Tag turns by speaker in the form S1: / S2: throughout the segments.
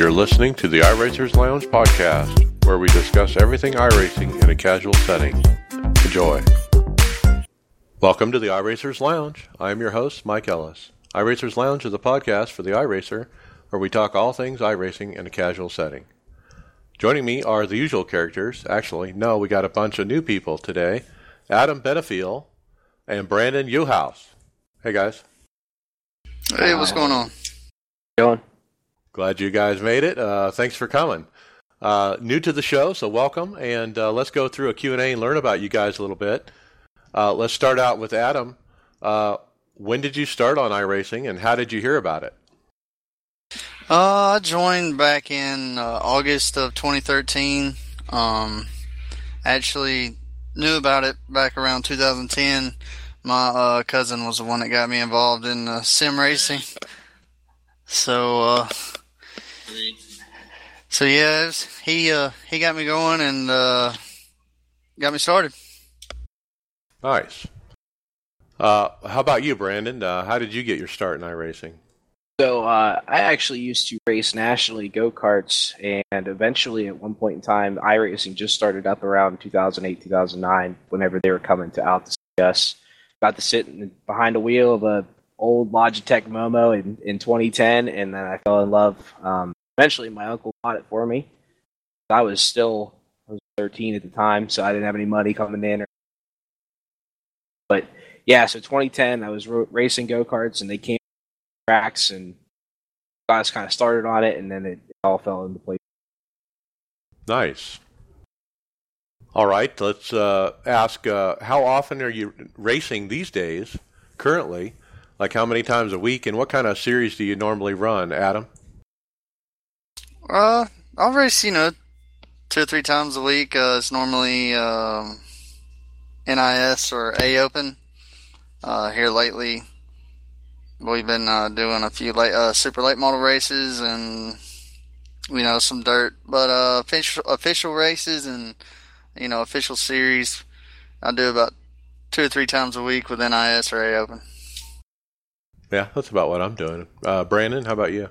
S1: You're listening to the iRacers Lounge podcast, where we discuss everything iRacing in a casual setting. Enjoy. Welcome to the iRacers Lounge. I am your host, Mike Ellis. iRacers Lounge is a podcast for the iRacer, where we talk all things iRacing in a casual setting. Joining me are the usual characters. Actually, no, we got a bunch of new people today. Adam Benefiel and Brandon Yuhouse. Hey guys.
S2: Hey, what's going on?
S3: Going.
S1: Glad you guys made it. Uh, thanks for coming. Uh, new to the show, so welcome, and uh, let's go through a Q&A and learn about you guys a little bit. Uh, let's start out with Adam. Uh, when did you start on iRacing, and how did you hear about it?
S2: Uh, I joined back in August of 2013. Um, actually knew about it back around 2010. My cousin was the one that got me involved in sim racing. So, uh, so yeah, was, he uh, he got me going and uh, got me started.
S1: Nice. Uh, how about you, Brandon? Uh, how did you get your start in iRacing?
S3: So uh, I actually used to race nationally go karts, and eventually, at one point in time, iRacing just started up around 2008, 2009. Whenever they were coming to out to see us, got to sit in, behind a wheel of a old Logitech Momo in, in 2010, and then I fell in love. Um, eventually, my uncle bought it for me. I was still I was 13 at the time, so I didn't have any money coming in. But yeah, so 2010, I was racing go karts, and they came tracks, and guys kind of started on it, and then it, it all fell into place.
S1: Nice. All right, let's uh, ask uh, how often are you racing these days, currently? Like how many times a week, and what kind of series do you normally run, Adam?
S2: Uh, I'll race, you know, two or three times a week. Uh, it's normally um, NIS or A Open. Uh, here lately, we've been uh, doing a few late, uh, super late model races and you know some dirt, but uh, official official races and you know official series, I do about two or three times a week with NIS or A Open.
S1: Yeah, that's about what I'm doing. Uh, Brandon, how about you?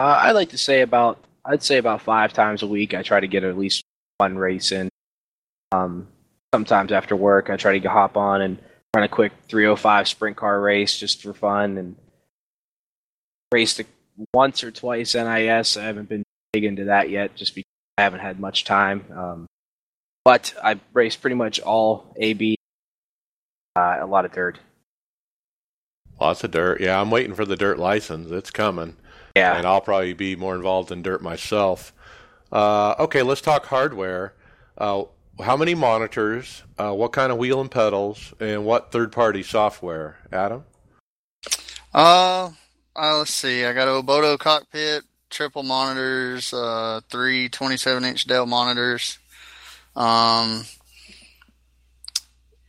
S3: Uh, I like to say about I'd say about five times a week. I try to get at least one race in. Um, sometimes after work, I try to hop on and run a quick 305 sprint car race just for fun and raced once or twice NIS. I haven't been big into that yet, just because I haven't had much time. Um, but I raced pretty much all AB, uh, a lot of dirt.
S1: Lots of dirt. Yeah, I'm waiting for the dirt license. It's coming.
S3: Yeah.
S1: And I'll probably be more involved in dirt myself. Uh, okay, let's talk hardware. Uh, how many monitors? Uh, what kind of wheel and pedals? And what third-party software? Adam.
S2: Uh, uh let's see. I got a Obutto cockpit, triple monitors, uh, three 27-inch Dell monitors. Um,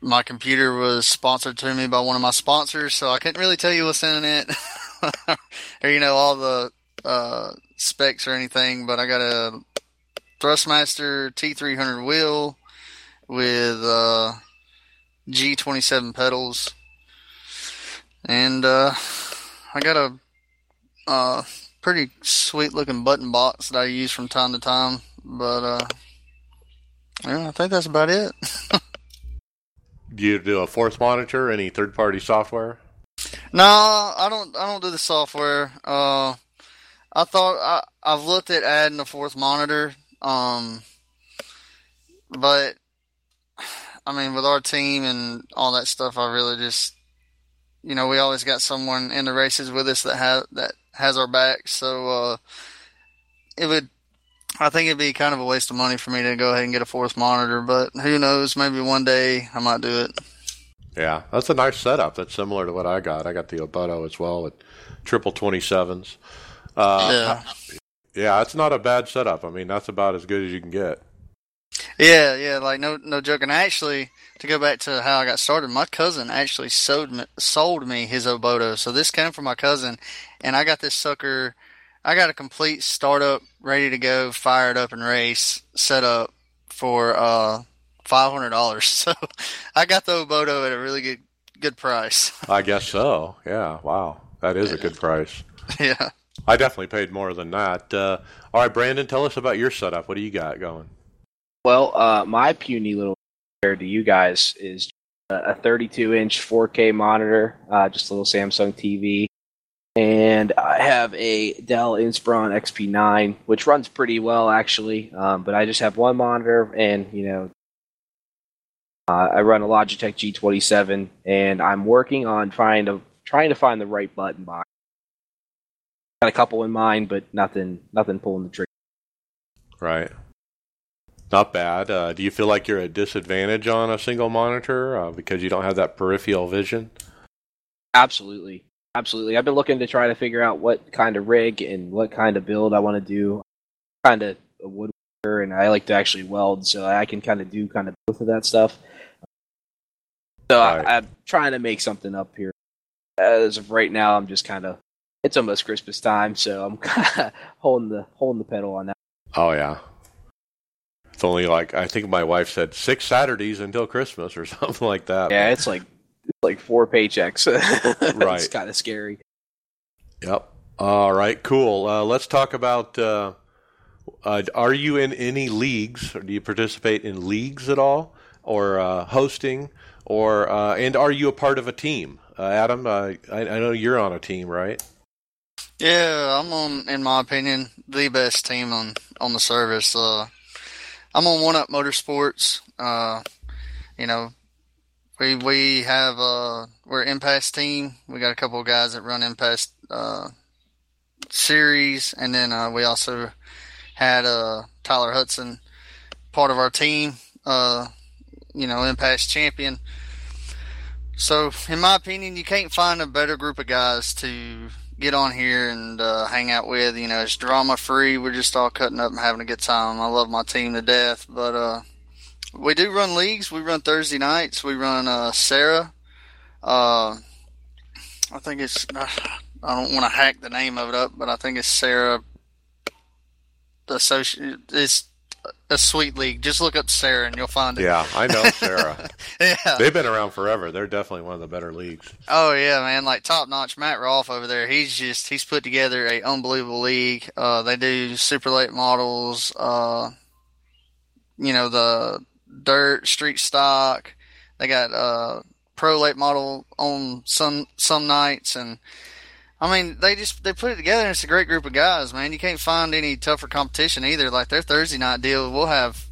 S2: my computer was sponsored to me by one of my sponsors, so I couldn't really tell you what's in it, or you know all the uh, specs or anything. But I got a Thrustmaster T300 wheel with uh, G27 pedals, and uh, I got a uh, pretty sweet looking button box that I use from time to time. But uh, yeah, I think that's about it.
S1: do you do a fourth monitor? Any third-party software?
S2: No, I don't. I don't do the software. Uh, I thought I, I've looked at adding a fourth monitor, um, but I mean, with our team and all that stuff, I really just, you know, we always got someone in the races with us that has that has our back. So uh, it would I think it'd be kind of a waste of money for me to go ahead and get a fourth monitor, but who knows? Maybe one day I might do it.
S1: Yeah, that's a nice setup. That's similar to what I got. I got the Obutto as well with triple twenty sevens. Uh,
S2: yeah,
S1: yeah, that's not a bad setup. I mean, that's about as good as you can get.
S2: Yeah, yeah, like no, no joking. Actually, to go back to how I got started, my cousin actually sold me, sold me his Obutto. So this came from my cousin, and I got this sucker I got a complete startup, ready to go, fired up and race, set up for uh, five hundred dollars. So I got the Obutto at a really good good price.
S1: I guess so. Yeah. Wow, that is yeah. a good price.
S2: Yeah.
S1: I definitely paid more than that. Uh, all right, Brandon, tell us about your setup. What do you got going?
S3: Well, uh, my puny little compared to you guys is a 32 inch 4K monitor, uh, just a little Samsung TV. And I have a Dell Inspiron XP9, which runs pretty well actually. Um, but I just have one monitor, and you know, uh, I run a Logitech G27, and I'm working on trying to trying to find the right button box. Got a couple in mind, but nothing nothing pulling the trigger.
S1: Right. Not bad. Uh, do you feel like you're at a disadvantage on a single monitor uh, because you don't have that peripheral vision?
S3: Absolutely. Absolutely. I've been looking to try to figure out what kind of rig and what kind of build I want to do. Kind of a woodworker, and I like to actually weld, so I can kind of do kind of both of that stuff. So
S1: Right.
S3: I, I'm trying to make something up here. As of right now, I'm just kind of. It's almost Christmas time, so I'm kind of holding the holding the pedal on that.
S1: Oh yeah. It's only like I think my wife said six Saturdays until Christmas or something like that.
S3: Yeah, it's like it's like four paychecks.
S1: Right.
S3: it's kind of scary.
S1: Yep. All right. Cool. Uh, let's talk about. Uh, uh, are you in any leagues, or do you participate in leagues at all, or uh, hosting, or uh, and are you a part of a team? Uh, Adam, uh, I, I know you're on a team, right?
S2: Yeah, I'm on, in my opinion, the best team on on the service. Uh, I'm on One Up Motorsports. Uh, you know, we we have uh, we're Impasse team. We got a couple of guys that run Impasse uh, series, and then uh, we also had uh, Tyler Hudson part of our team. Uh, you know, Impasse champion. So, in my opinion, you can't find a better group of guys to get on here and uh, hang out with. You know, it's drama free. We're just all cutting up and having a good time. I love my team to death, but uh, we do run leagues. We run Thursday nights. We run uh, Sarah. Uh, I think it's. I don't want to hack the name of it up, but I think it's Sarah. The associate. It's a sweet league. Just look up Sarah and you'll find it.
S1: Yeah, I know Sarah.
S2: yeah.
S1: They've been around forever. They're definitely one of the better leagues.
S2: Oh yeah, man! Like top notch Matt Rolfe over there. He's just he's put together a unbelievable league. Uh, they do super late models. Uh, you know the dirt street stock. They got uh pro late model on some some nights, and I mean they just they put it together. and It's a great group of guys, man. You can't find any tougher competition either. Like their Thursday night deal, we'll have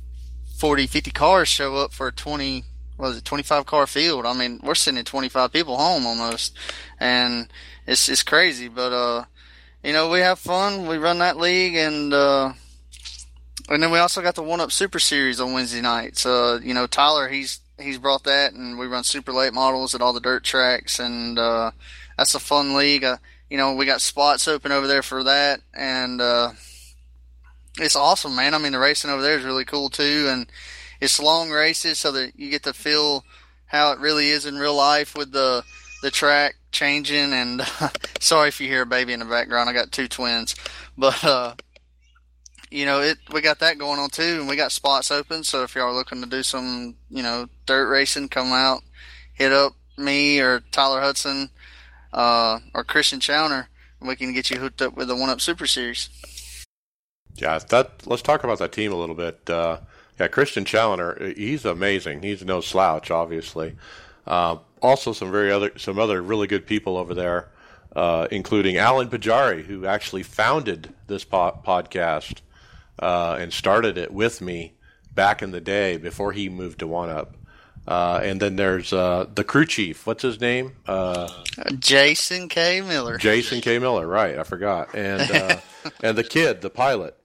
S2: 40, 50 cars show up for a twenty what was it, 25 car field. I mean, we're sending 25 people home almost. And it's, it's crazy, but, uh, you know, we have fun. We run that league and, uh, and then we also got the one up super series on Wednesday nights. Uh, you know, Tyler, he's, he's brought that and we run super late models at all the dirt tracks and, uh, that's a fun league. Uh, you know, we got spots open over there for that and, uh, it's awesome, man. I mean, the racing over there is really cool too. And, it's long races so that you get to feel how it really is in real life with the the track changing and sorry if you hear a baby in the background i got two twins but uh you know it we got that going on too and we got spots open so if y'all are looking to do some you know dirt racing come out hit up me or tyler hudson uh or christian chowner we can get you hooked up with the one up super series
S1: Yeah, that. Let's talk about that team a little bit. Uh, yeah, Christian Challoner, he's amazing. He's no slouch, obviously. Uh, also, some very other, some other really good people over there, uh, including Alan Pajari, who actually founded this po- podcast uh, and started it with me back in the day before he moved to One Up. Uh, and then there's uh, the crew chief. What's his name? Uh,
S2: jason k miller
S1: Jason K. Miller. Right, I forgot. And uh, and the kid, the pilot.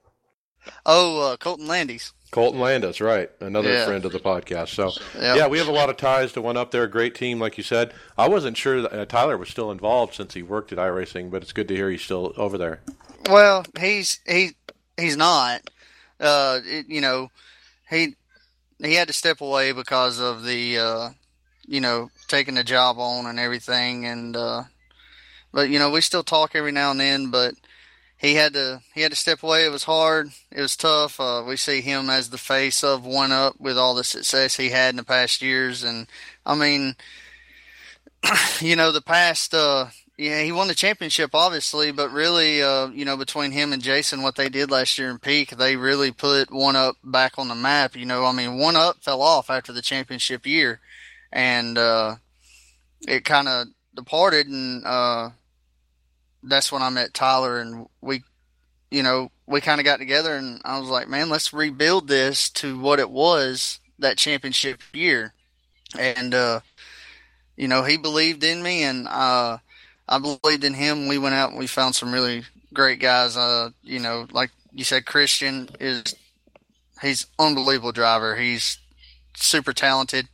S2: oh uh, colton landis
S1: Colton Landis, right? Another
S2: Yeah.
S1: friend of the podcast. So,
S2: Yep.
S1: yeah, we have a lot of ties to one up there. Great team, like you said. I wasn't sure that uh, Tyler was still involved since he worked at iRacing, but it's good to hear he's still over there.
S2: Well, he's he he's not. Uh, it, you know, he he had to step away because of the uh, you know taking the job on and everything, and uh, but you know we still talk every now and then. But he had to he had to step away. It was hard. It was tough. Uh, we see him as the face of One Up with all the success he had in the past years, and I mean, you know, the past uh, Yeah, he won the championship, obviously, but really, uh, you know, between him and Jason, what they did last year in Peak, they really put One Up back on the map. You know, I mean, One Up fell off after the championship year, and uh, it kind of departed, and uh, that's when I met Tyler, and we, you know, we kind of got together, and I was like, man, let's rebuild this to what it was that championship year, and uh, you know, he believed in me, and uh, I believed in him. We went out and we found some really great guys. Uh, you know, like you said, Christian is he's unbelievable driver. He's super talented.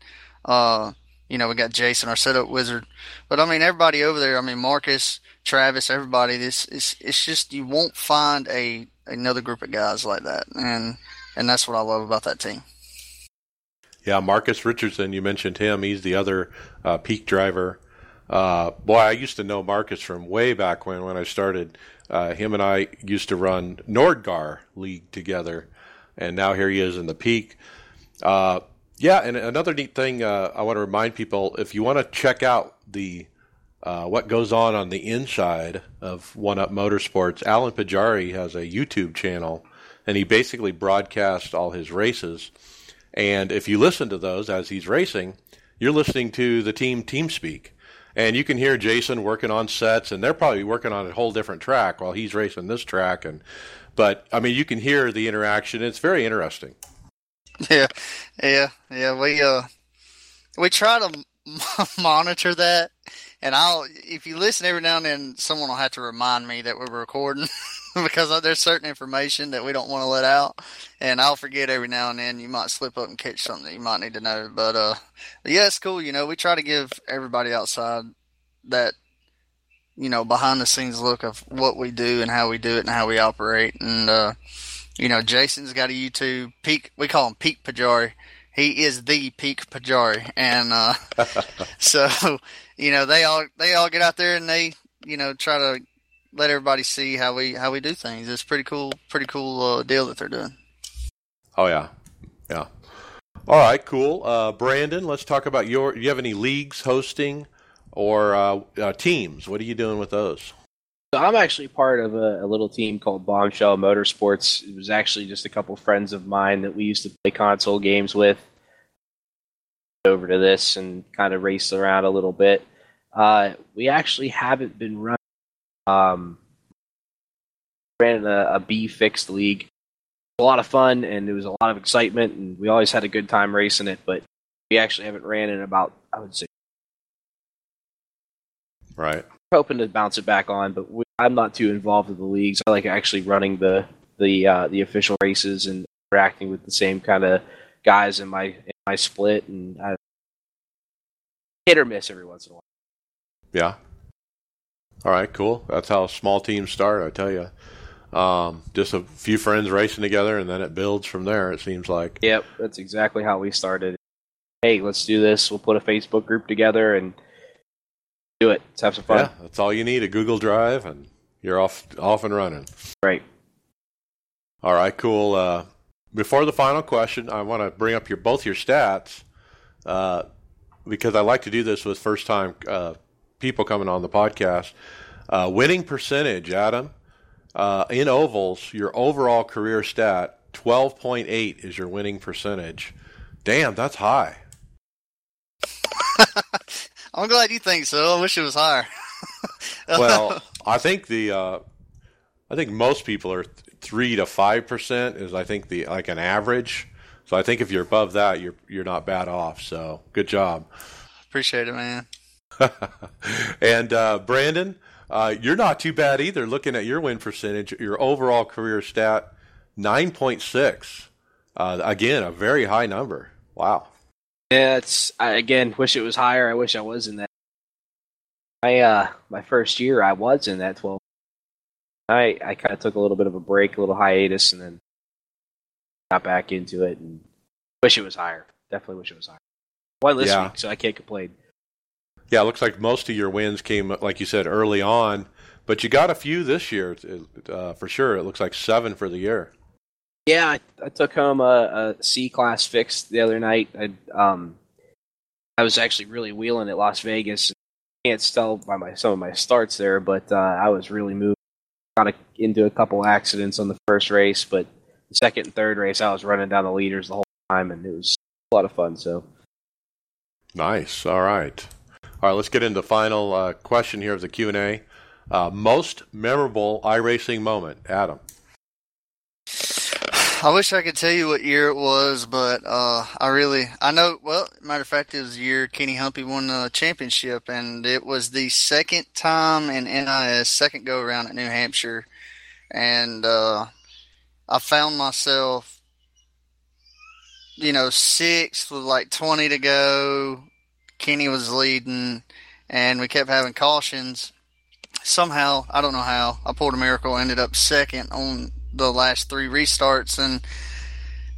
S2: Uh, you know, we got Jason, our setup wizard. But I mean, everybody over there. I mean, Marcus, Travis, everybody. This is it's just you won't find a another group of guys like that, and and that's what I love about that team.
S1: Yeah, Marcus Richardson, you mentioned him. He's the other uh, peak driver. Uh, boy, I used to know Marcus from way back when when I started. Uh, him and I used to run Nordgar League together, and now here he is in the peak. Uh, yeah, and another neat thing uh, I want to remind people: if you want to check out the uh, what goes on on the inside of One Up Motorsports, Alan Pajari has a YouTube channel, and he basically broadcasts all his races. And if you listen to those as he's racing, you're listening to the team team speak. And you can hear Jason working on sets, and they're probably working on a whole different track while he's racing this track. And but I mean, you can hear the interaction. It's very interesting.
S2: Yeah, yeah, yeah. We uh, we try to monitor that, and I'll if you listen every now and then, someone will have to remind me that we're recording. because there's certain information that we don't want to let out, and I'll forget every now and then. You might slip up and catch something that you might need to know. But uh, yeah, it's cool. You know, we try to give everybody outside that you know behind the scenes look of what we do and how we do it and how we operate. And uh, you know, Jason's got a YouTube peak. We call him Peak Pajari. He is the Peak Pajari, and uh, so you know they all they all get out there and they you know try to let everybody see how we how we do things. It's pretty cool, pretty cool uh, deal that they're doing.
S1: Oh yeah, yeah. All right, cool. Uh, Brandon, let's talk about your. Do you have any leagues hosting or uh, uh, teams? What are you doing with those?
S3: So I'm actually part of a, a, little team called Bombshell Motorsports. It was actually just a couple friends of mine that we used to play console games with. Over to this and kind of race around a little bit. Uh, we actually haven't been running um, ran in a, a B fixed league. A lot of fun and it was a lot of excitement, and we always had a good time racing it. But we actually haven't ran in about I would say
S1: right.
S3: hoping to bounce it back on, but we, I'm not too involved with the leagues. I like actually running the the uh, the official races and interacting with the same kind of guys in my in my split, and I hit or miss every once in a while.
S1: Yeah, all right, cool. That's how small teams start. I tell you, um, just a few friends racing together, and then it builds from there. It seems like.
S3: Yep, that's exactly how we started. Hey, let's do this. We'll put a Facebook group together and do it. Let's have some fun.
S1: Yeah, that's all you need. A Google Drive, and you're off off and running.
S3: Right.
S1: All right, cool. Uh, before the final question, I want to bring up your both your stats uh, because I like to do this with first time uh, people coming on the podcast. Uh, winning percentage, Adam, uh, in ovals, your overall career stat, 12.8 is your winning percentage. Damn, that's high.
S2: I'm glad you think so. I wish it was higher.
S1: well, I think the uh, I think most people are three to five percent is I think the like an average. So I think if you're above that, you're you're not bad off. So good job.
S2: Appreciate it, man.
S1: and uh, Brandon, uh, you're not too bad either. Looking at your win percentage, your overall career stat, nine point six. Uh, again, a very high number. Wow.
S3: Yeah, it's I, again wish it was higher. I wish I was in that. My uh, my first year, I was in that twelve. I I kind of took a little bit of a break, a little hiatus, and then got back into it. And wish it was higher. Definitely wish it was higher. Won this yeah. week, so I can't complain.
S1: Yeah, it looks like most of your wins came, like you said, early on, but you got a few this year uh, for sure. It looks like seven for the year.
S3: Yeah, I, I took home a, a C class fix the other night. I um, I was actually really wheeling at Las Vegas. can't tell by my some of my starts there, but uh, I was really moved. Got into a couple accidents on the first race, but the second and third race, I was running down the leaders the whole time, and it was a lot of fun. So
S1: nice. All right, all right. Let's get into the final uh, question here of the Q and A. Uh, most memorable iRacing moment, Adam.
S2: I wish I could tell you what year it was, but uh, I really I know. Well, matter of fact, it was the year Kenny Humpy won the championship, and it was the second time in NIS, second go around at New Hampshire, and uh, I found myself, you know, sixth with like twenty to go. Kenny was leading, and we kept having cautions. Somehow, I don't know how, I pulled a miracle, ended up second on the last three restarts, and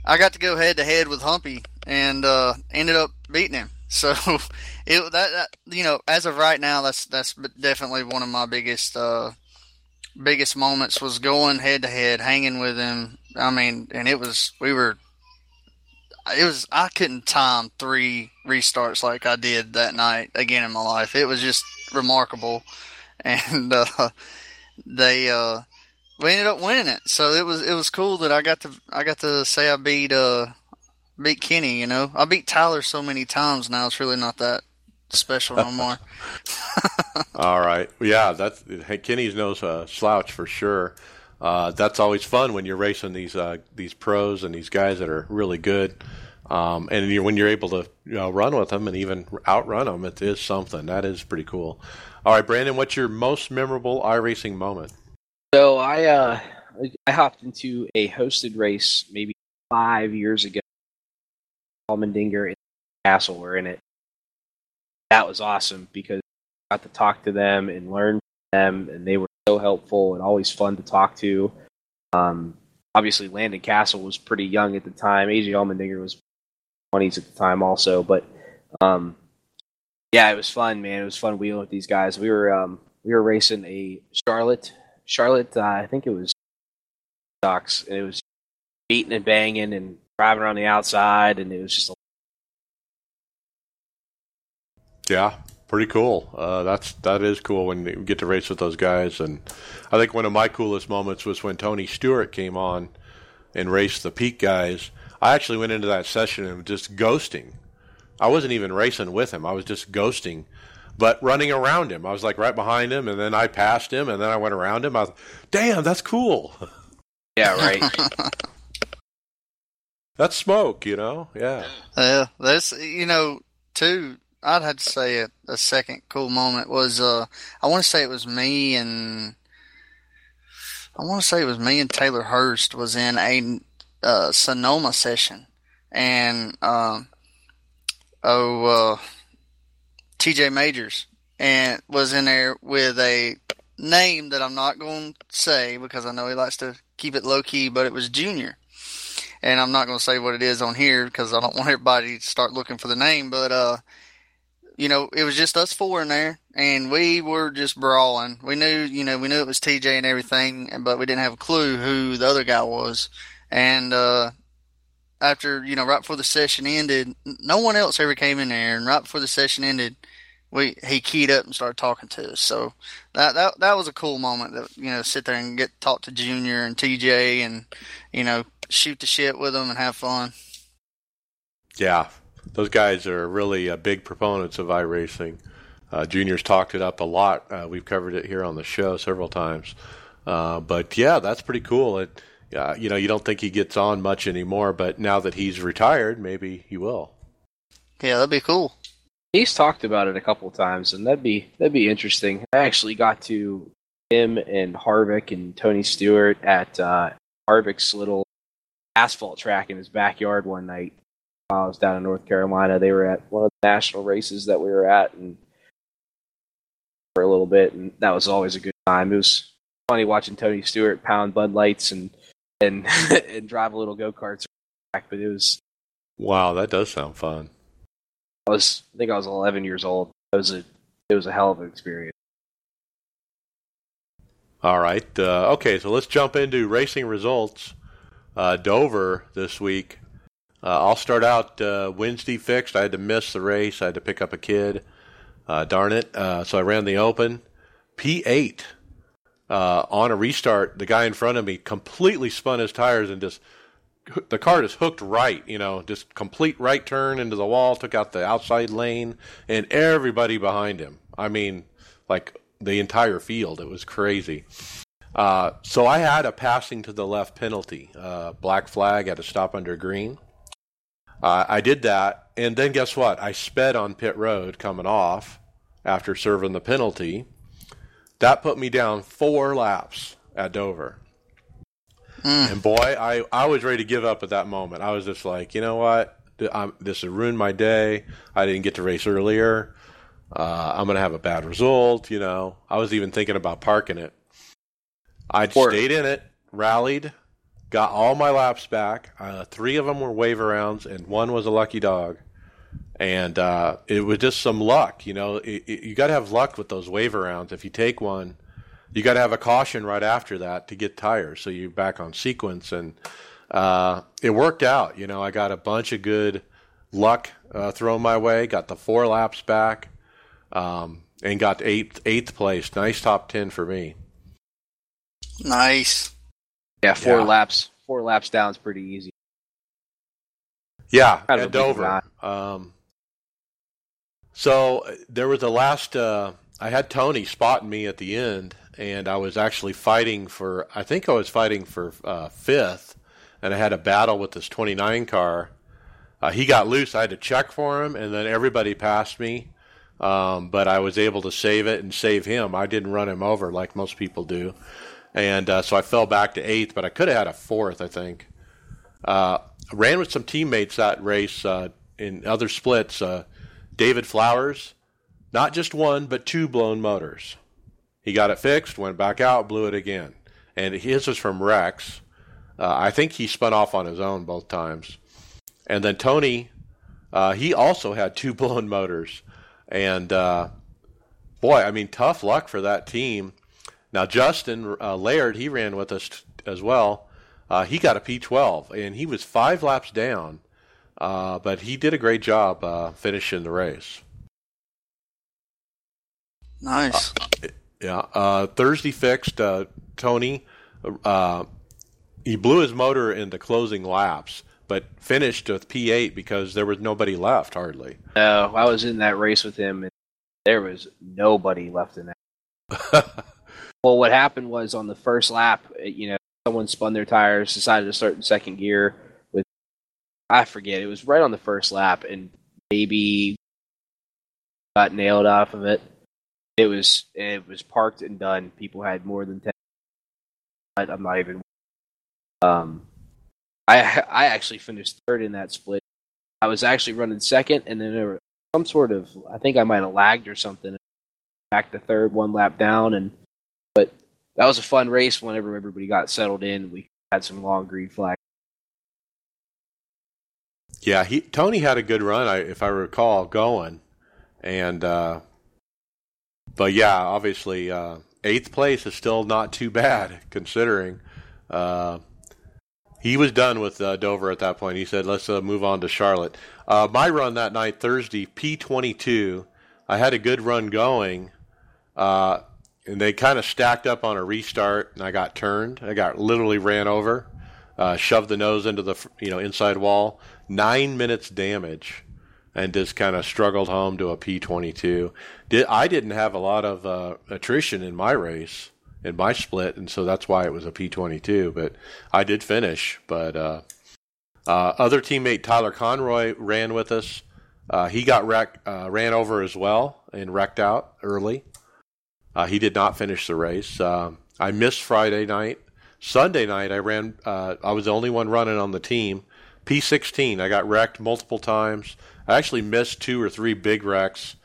S2: I got to go head to head with Humpy and uh, ended up beating him. So it that, that, you know as of right now that's that's definitely one of my biggest uh, biggest moments was going head to head, hanging with him. I mean, and it was we were it was I couldn't time three restarts like I did that night again in my life. It was just remarkable, and uh, they uh, we ended up winning it. So it was it was cool that I got to I got to say I beat uh beat Kenny. You know, I beat Tyler so many times now. It's really not that special no more.
S1: All right, yeah, that's hey, Kenny's no uh, slouch for sure. Uh, that's always fun when you're racing these uh, these pros and these guys that are really good. Um, and you're, when you're able to you know, run with them and even outrun them, it is something. That is pretty cool. All right, Brandon, what's your most memorable iRacing moment?
S3: So I uh I hopped into a hosted race maybe five years ago. Allmendinger and Cassill were in it. That was awesome because I got to talk to them and learn from them, and they were so helpful and always fun to talk to. Um, obviously, Landon Cassill was pretty young at the time. AJ Allmendinger was 20s at the time also, but um, yeah, it was fun, man. It was fun wheeling with these guys. We were um, we were racing a Charlotte Charlotte, uh, I think it was Sox, and it was beating and banging and driving around the outside, and it was just. A-
S1: yeah, pretty cool. Uh, that's that is cool when you get to race with those guys, and I think one of my coolest moments was when Tony Stewart came on and raced the Peak guys. I actually went into that session and just ghosting. I wasn't even racing with him. I was just ghosting but running around him. I was like right behind him, and then I passed him, and then I went around him. I was, damn, that's cool.
S3: Yeah, right.
S1: that's smoke, you know. Yeah.
S2: Yeah, that's you know too. I'd have to say a, a second cool moment was uh I want to say it was me and I want to say it was me and Taylor Hurst was in a uh, Sonoma session, and um, oh. Uh, TJ Majors and was in there with a name that I'm not going to say because I know he likes to keep it low key, but it was Junior. And I'm not going to say what it is on here because I don't want everybody to start looking for the name. But, uh, you know, it was just us four in there and we were just brawling. We knew, you know, we knew it was TJ and everything, but we didn't have a clue who the other guy was. And, uh, after, you know, right before the session ended, no one else ever came in there. And right before the session ended, we he keyed up and started talking to us. So that that that was a cool moment that you know sit there and get talk to Junior and TJ and you know shoot the shit with them and have fun.
S1: Yeah, those guys are really uh, big proponents of iRacing. Uh, Junior's talked it up a lot. Uh, we've covered it here on the show several times. Uh, but yeah, that's pretty cool. It, uh, you know, you don't think he gets on much anymore, but now that he's retired, maybe he will.
S2: Yeah, that'd be cool.
S3: He's talked about it a couple times, and that'd be that'd be interesting. I actually got to him and Harvick and Tony Stewart at uh, Harvick's little asphalt track in his backyard one night. While I was down in North Carolina. They were at one of the national races that we were at, and for a little bit, and that was always a good time. It was funny watching Tony Stewart pound Bud Lights and and and drive a little go karts. But it was
S1: wow, that does sound fun.
S3: I was I think I was 11 years old. It was a it was a hell of an experience.
S1: All right. Uh, okay, so let's jump into racing results. Uh, Dover this week. Uh, I'll start out uh, Wednesday fixed. I had to miss the race. I had to pick up a kid. Uh, darn it! Uh, so I ran the Open P8 uh, on a restart. The guy in front of me completely spun his tires and just the car just hooked right. You know, just complete right turn into the wall, took out the outside lane, and everybody behind him. I mean, like the entire field. It was crazy. Uh, so I had a passing to the left penalty, uh, black flag, had to stop under green. Uh, I did that, and then guess what? I sped on pit road coming off after serving the penalty. That put me down four laps at Dover. Mm. And boy, I, I was ready to give up at that moment. I was just like, you know what? I'm, this has ruined my day. I didn't get to race earlier. Uh, I'm going to have a bad result. You know, I was even thinking about parking it. I stayed in it, rallied, got all my laps back. Uh, three of them were wave rounds, and one was a lucky dog. And uh, it was just some luck, you know. It, it, you got to have luck with those wave rounds. If you take one, you got to have a caution right after that to get tires, so you're back on sequence. And uh, it worked out. You know, I got a bunch of good luck uh, thrown my way. Got the four laps back, um, and got eighth eighth place. Nice top ten for me.
S2: Nice.
S3: Yeah, four yeah. laps. Four laps down is pretty easy.
S1: Yeah, at Dover. Um, so uh, there was the last. Uh, I had Tony spotting me at the end, and I was actually fighting for. I think I was fighting for uh, fifth, and I had a battle with this 29 car. Uh, he got loose. I had to check for him, and then everybody passed me. Um, but I was able to save it and save him. I didn't run him over like most people do and uh, so I fell back to eighth, but I could have had a fourth, I think. Uh, ran with some teammates that race uh, in other splits. Uh, David Flowers, not just one, but two blown motors. He got it fixed, went back out, blew it again, and his was from Rex. Uh, I think he spun off on his own both times. And then Tony, uh, he also had two blown motors, and boy, I mean, tough luck for that team now, Justin uh, Laird, he ran with us t- as well. Uh, he got a P12, and he was five laps down, uh, but he did a great job uh, finishing the race.
S2: Nice.
S1: Uh, yeah. Uh, Thursday fixed Tony. he blew his motor in the closing laps, but finished with P8 because there was nobody left hardly.
S3: No, I was in that race with him, and there was nobody left in that. Well, what happened was on the first lap, uh, you know, someone spun their tires, decided to start in second gear with, I forget, it was right on the first lap, and maybe got nailed off of it. It was it was parked and done. People had more than ten. I'm not even. Um, I I actually finished third in that split. I was actually running second, and then there was some sort of I think I might have lagged or something. Back to third, one lap down, and but that was a fun race whenever everybody got settled in. We had some long green flags.
S1: Yeah, he Tony had a good run, if I recall, going, and uh, but yeah, obviously uh, eighth place is still not too bad considering. Uh, he was done with uh, Dover at that point. He said, "Let's uh, move on to Charlotte." Uh, my run that night, Thursday, P twenty two. I had a good run going. Uh, and they kind of stacked up on a restart, and I got turned. I got literally ran over, uh, shoved the nose into the you know inside wall. Nine minutes damage, and just kind of struggled home to a P22. Did I didn't have a lot of uh, attrition in my race in my split, and so that's why it was a P22. But I did finish. But uh, uh, other teammate Tyler Conroy ran with us. Uh, he got wreck, uh, ran over as well and wrecked out early. Uh, he did not finish the race. Uh, I missed Friday night. Sunday night, I ran. I was the only one running on the team. P16. I got wrecked multiple times. I actually missed two or three big wrecks,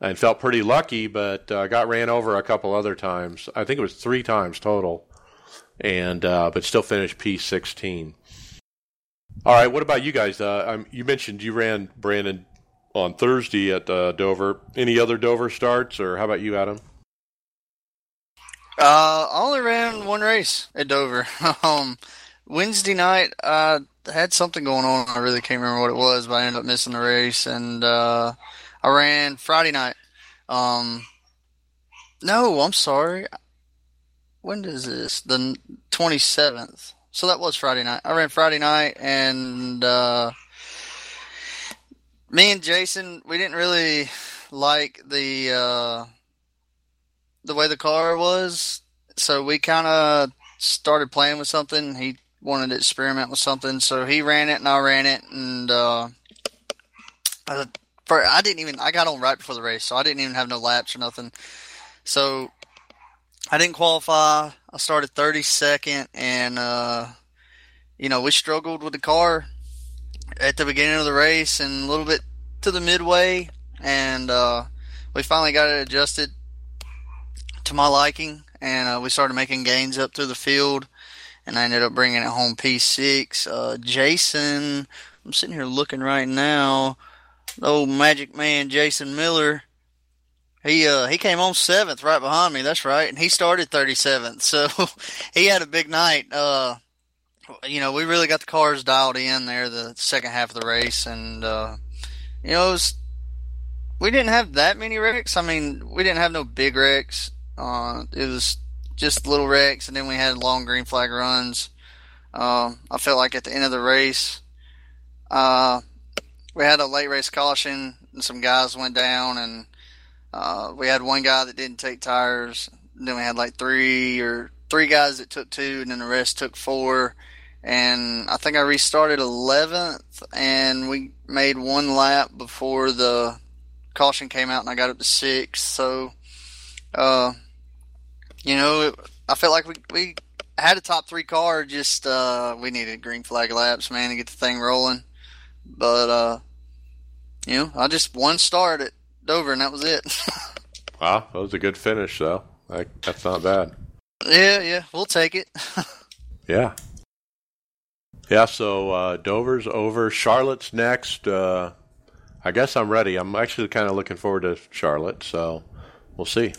S1: and felt pretty lucky. But I uh, got ran over a couple other times. I think it was three times total, and uh, but still finished P16. All right. What about you guys? Uh, you mentioned you ran Brandon on Thursday at Dover. Any other Dover starts, or how about you, Adam?
S2: Uh, I only ran one race at Dover. um, Wednesday night, I had something going on. I really can't remember what it was, but I ended up missing the race. And uh, I ran Friday night. Um, no, I'm sorry. When is this? The 27th. So that was Friday night. I ran Friday night, and uh, me and Jason, we didn't really like the uh, the way the car was, so we kind of started playing with something. He wanted to experiment with something, so he ran it and I ran it, and uh, I, for, I didn't even I got on right before the race, so I didn't even have no laps or nothing. So I didn't qualify. I started 32nd, and uh, you know we struggled with the car at the beginning of the race and a little bit to the midway, and uh, we finally got it adjusted to my liking, and uh, we started making gains up through the field, and I ended up bringing it home P6. Uh, Jason, I'm sitting here looking right now. The old Magic Man, Jason Miller. He uh he came on seventh right behind me. That's right, and he started 37th. So he had a big night. Uh, you know, we really got the cars dialed in there the second half of the race, and uh, you know, was, we didn't have that many wrecks. I mean, we didn't have no big wrecks. Uh, it was just little wrecks, and then we had long green flag runs. Um, I felt like at the end of the race, uh, we had a late race caution, and some guys went down, and uh, we had one guy that didn't take tires. Then we had like three or three guys that took two, and then the rest took four. And I think I restarted 11th, and we made one lap before the caution came out, and I got up to sixth. So, uh, you know, I felt like we we had a top three car. Just uh, we needed green flag laps, man, to get the thing rolling. But uh, you know, I just one start at Dover, and that was it.
S1: wow, that was a good finish, though. Like, that's not bad.
S2: Yeah, yeah, we'll take it.
S1: yeah. Yeah, so uh, Dover's over. Charlotte's next. Uh, I guess I'm ready. I'm actually kind of looking forward to Charlotte, so we'll see.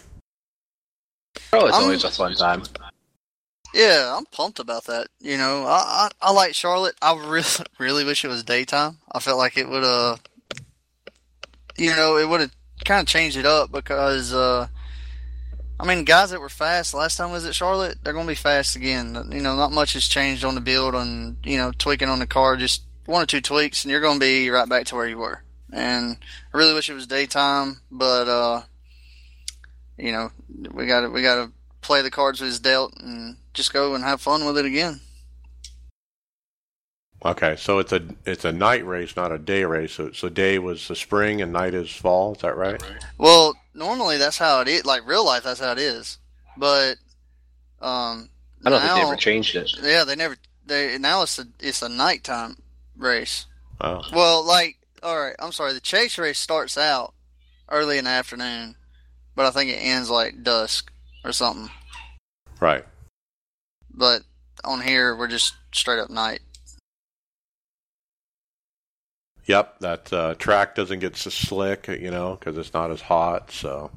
S3: Oh, it's always a fun time.
S2: Yeah, I'm pumped about that. You know, I, I, I like Charlotte. I really really wish it was daytime. I felt like it would have, you know, it would have kind of changed it up because, uh, I mean, guys that were fast last time was at Charlotte, they're going to be fast again. You know, not much has changed on the build and you know tweaking on the car, just one or two tweaks, and you're going to be right back to where you were. And I really wish it was daytime, but uh, you know, we got to we got to play the cards with his dealt and just go and have fun with it again.
S1: Okay, so it's a it's a night race, not a day race. So, so day was the spring and night is fall. Is that right?
S2: Well, normally that's how it is. Like real life, that's how it is. But um,
S3: I don't
S2: now,
S3: think they ever changed it.
S2: Yeah, they never. They now it's a it's a nighttime race.
S1: Oh.
S2: Well, like all right, I'm sorry. The chase race starts out early in the afternoon, but I think it ends like dusk or something.
S1: Right.
S2: But on here, we're just straight up night.
S1: Yep, that uh, track doesn't get so slick, you know, because it's not as hot. So,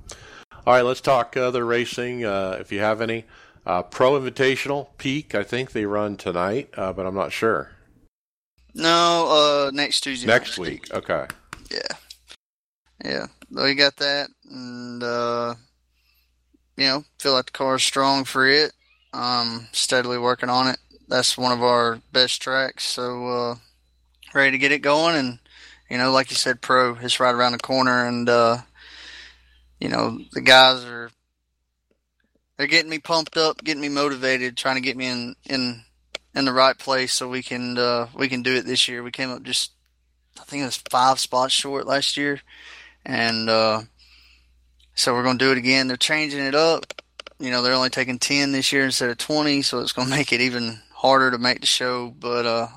S1: all right, let's talk other racing. Uh, if you have any, uh, Pro Invitational Peak, I think they run tonight, uh, but I'm not sure.
S2: No, uh, next Tuesday.
S1: Next week. Okay.
S2: Yeah, yeah. We got that, and uh, you know, feel like the car is strong for it. Um, steadily working on it. That's one of our best tracks. So uh, ready to get it going, and you know, like you said, pro is right around the corner, and uh, you know, the guys are they're getting me pumped up, getting me motivated, trying to get me in in in the right place so we can uh, we can do it this year. We came up just I think it was five spots short last year, and uh, so we're going to do it again. They're changing it up. You know, they're only taking ten this year instead of twenty, so it's going to make it even harder to make the show. But uh,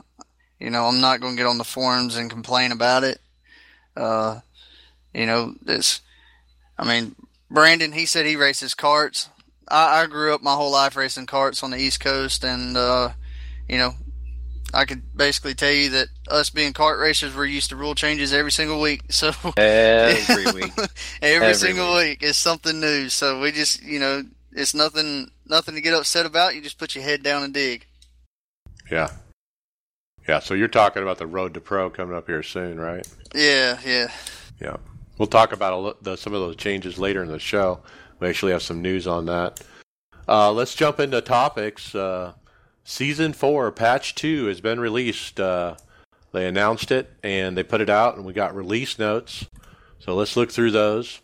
S2: you know, I'm not going to get on the forums and complain about it. Uh, you know, this. I mean, Brandon, he said he races carts. I, I grew up my whole life racing carts on the East Coast, and uh, you know, I could basically tell you that us being kart racers, we're used to rule changes every single week. So
S3: every week,
S2: every, every, single week. week is something new. So we just, you know, it's nothing, nothing to get upset about. You just put your head down and dig.
S1: Yeah, yeah. So you're talking about the road to pro coming up here soon, right?
S2: Yeah, yeah,
S1: yeah. We'll talk about a, lo- the, some of those changes later in the show. We actually have some news on that. Uh, let's jump into topics. Uh, season four, patch two, has been released. Uh, they announced it and they put it out, and we got release notes. So let's look through those.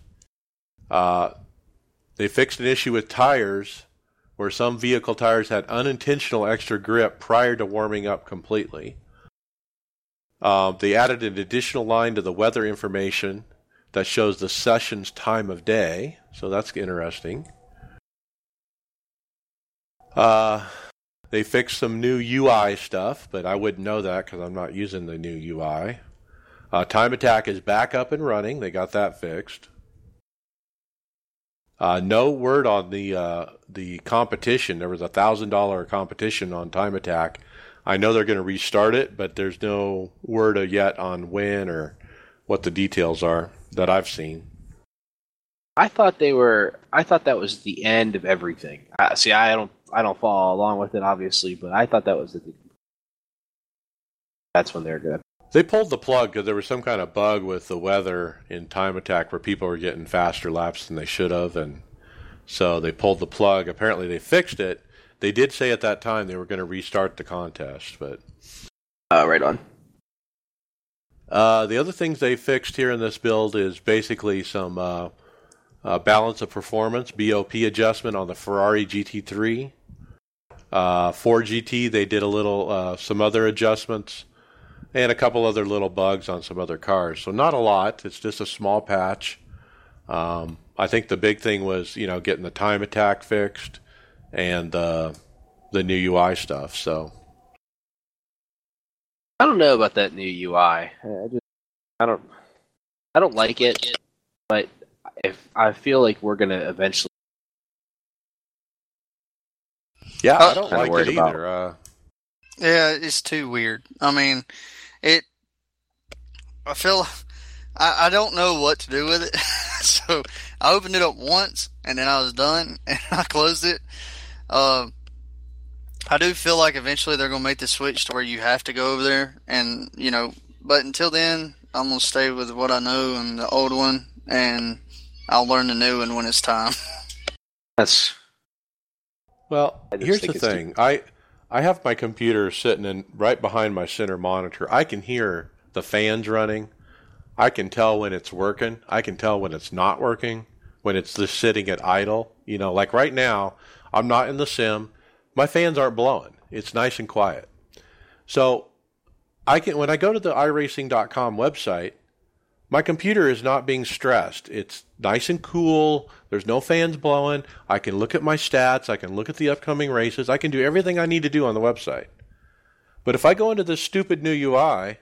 S1: Uh, they fixed an issue with tires where some vehicle tires had unintentional extra grip prior to warming up completely. Um, they added an additional line to the weather information that shows the session's time of day, so that's interesting. Uh, they fixed some new UI stuff, but I wouldn't know that because I'm not using the new UI. Uh, Time Attack is back up and running. They got that fixed. Uh, no word on the uh, the competition. There was a thousand dollar competition on Time Attack. I know they're going to restart it, but there's no word yet on when or what the details are that I've seen.
S3: I thought they were. I thought that was the end of everything. Uh, see, I don't. I don't follow along with it, obviously, but I thought that was the. That's when they're gonna.
S1: They pulled the plug because there was some kind of bug with the weather in Time Attack where people were getting faster laps than they should have, and so they pulled the plug. Apparently, they fixed it. They did say at that time they were going to restart the contest, but
S3: Uh, right on.
S1: Uh, the other things they fixed here in this build is basically some uh, uh, balance of performance, BOP adjustment on the Ferrari GT3. Uh, 4GT, they did a little, uh, some other adjustments, and a couple other little bugs on some other cars. So not a lot. It's just a small patch. Um, I think the big thing was, you know, getting the time attack fixed and uh, the new UI stuff. So
S3: I don't know about that new UI. I just. I don't. I don't like it, but if I feel like we're gonna eventually.
S1: Yeah,
S2: Uh,
S1: I don't
S3: Kinda
S1: like
S3: worried
S1: it
S3: about-
S1: either. Uh,
S2: Yeah, it's too weird. I mean, it. I feel. I, I don't know what to do with it. so I opened it up once and then I was done and I closed it. Um, I do feel like eventually they're going to make the switch to where you have to go over there and, you know, but until then, I'm going to stay with what I know and the old one and I'll learn the new one when it's time.
S3: That's.
S1: Well, here's the
S3: it's too-
S1: thing. I I have my computer sitting in right behind my center monitor. I can hear the fans running. I can tell when it's working. I can tell when it's not working. When it's just sitting at idle. You know, like right now, I'm not in the sim. My fans aren't blowing. It's nice and quiet. So I can when I go to the iRacing.com website, my computer is not being stressed. It's nice and cool. There's no fans blowing. I can look at my stats. I can look at the upcoming races. I can do everything I need to do on the website. But if I go into this stupid new UI,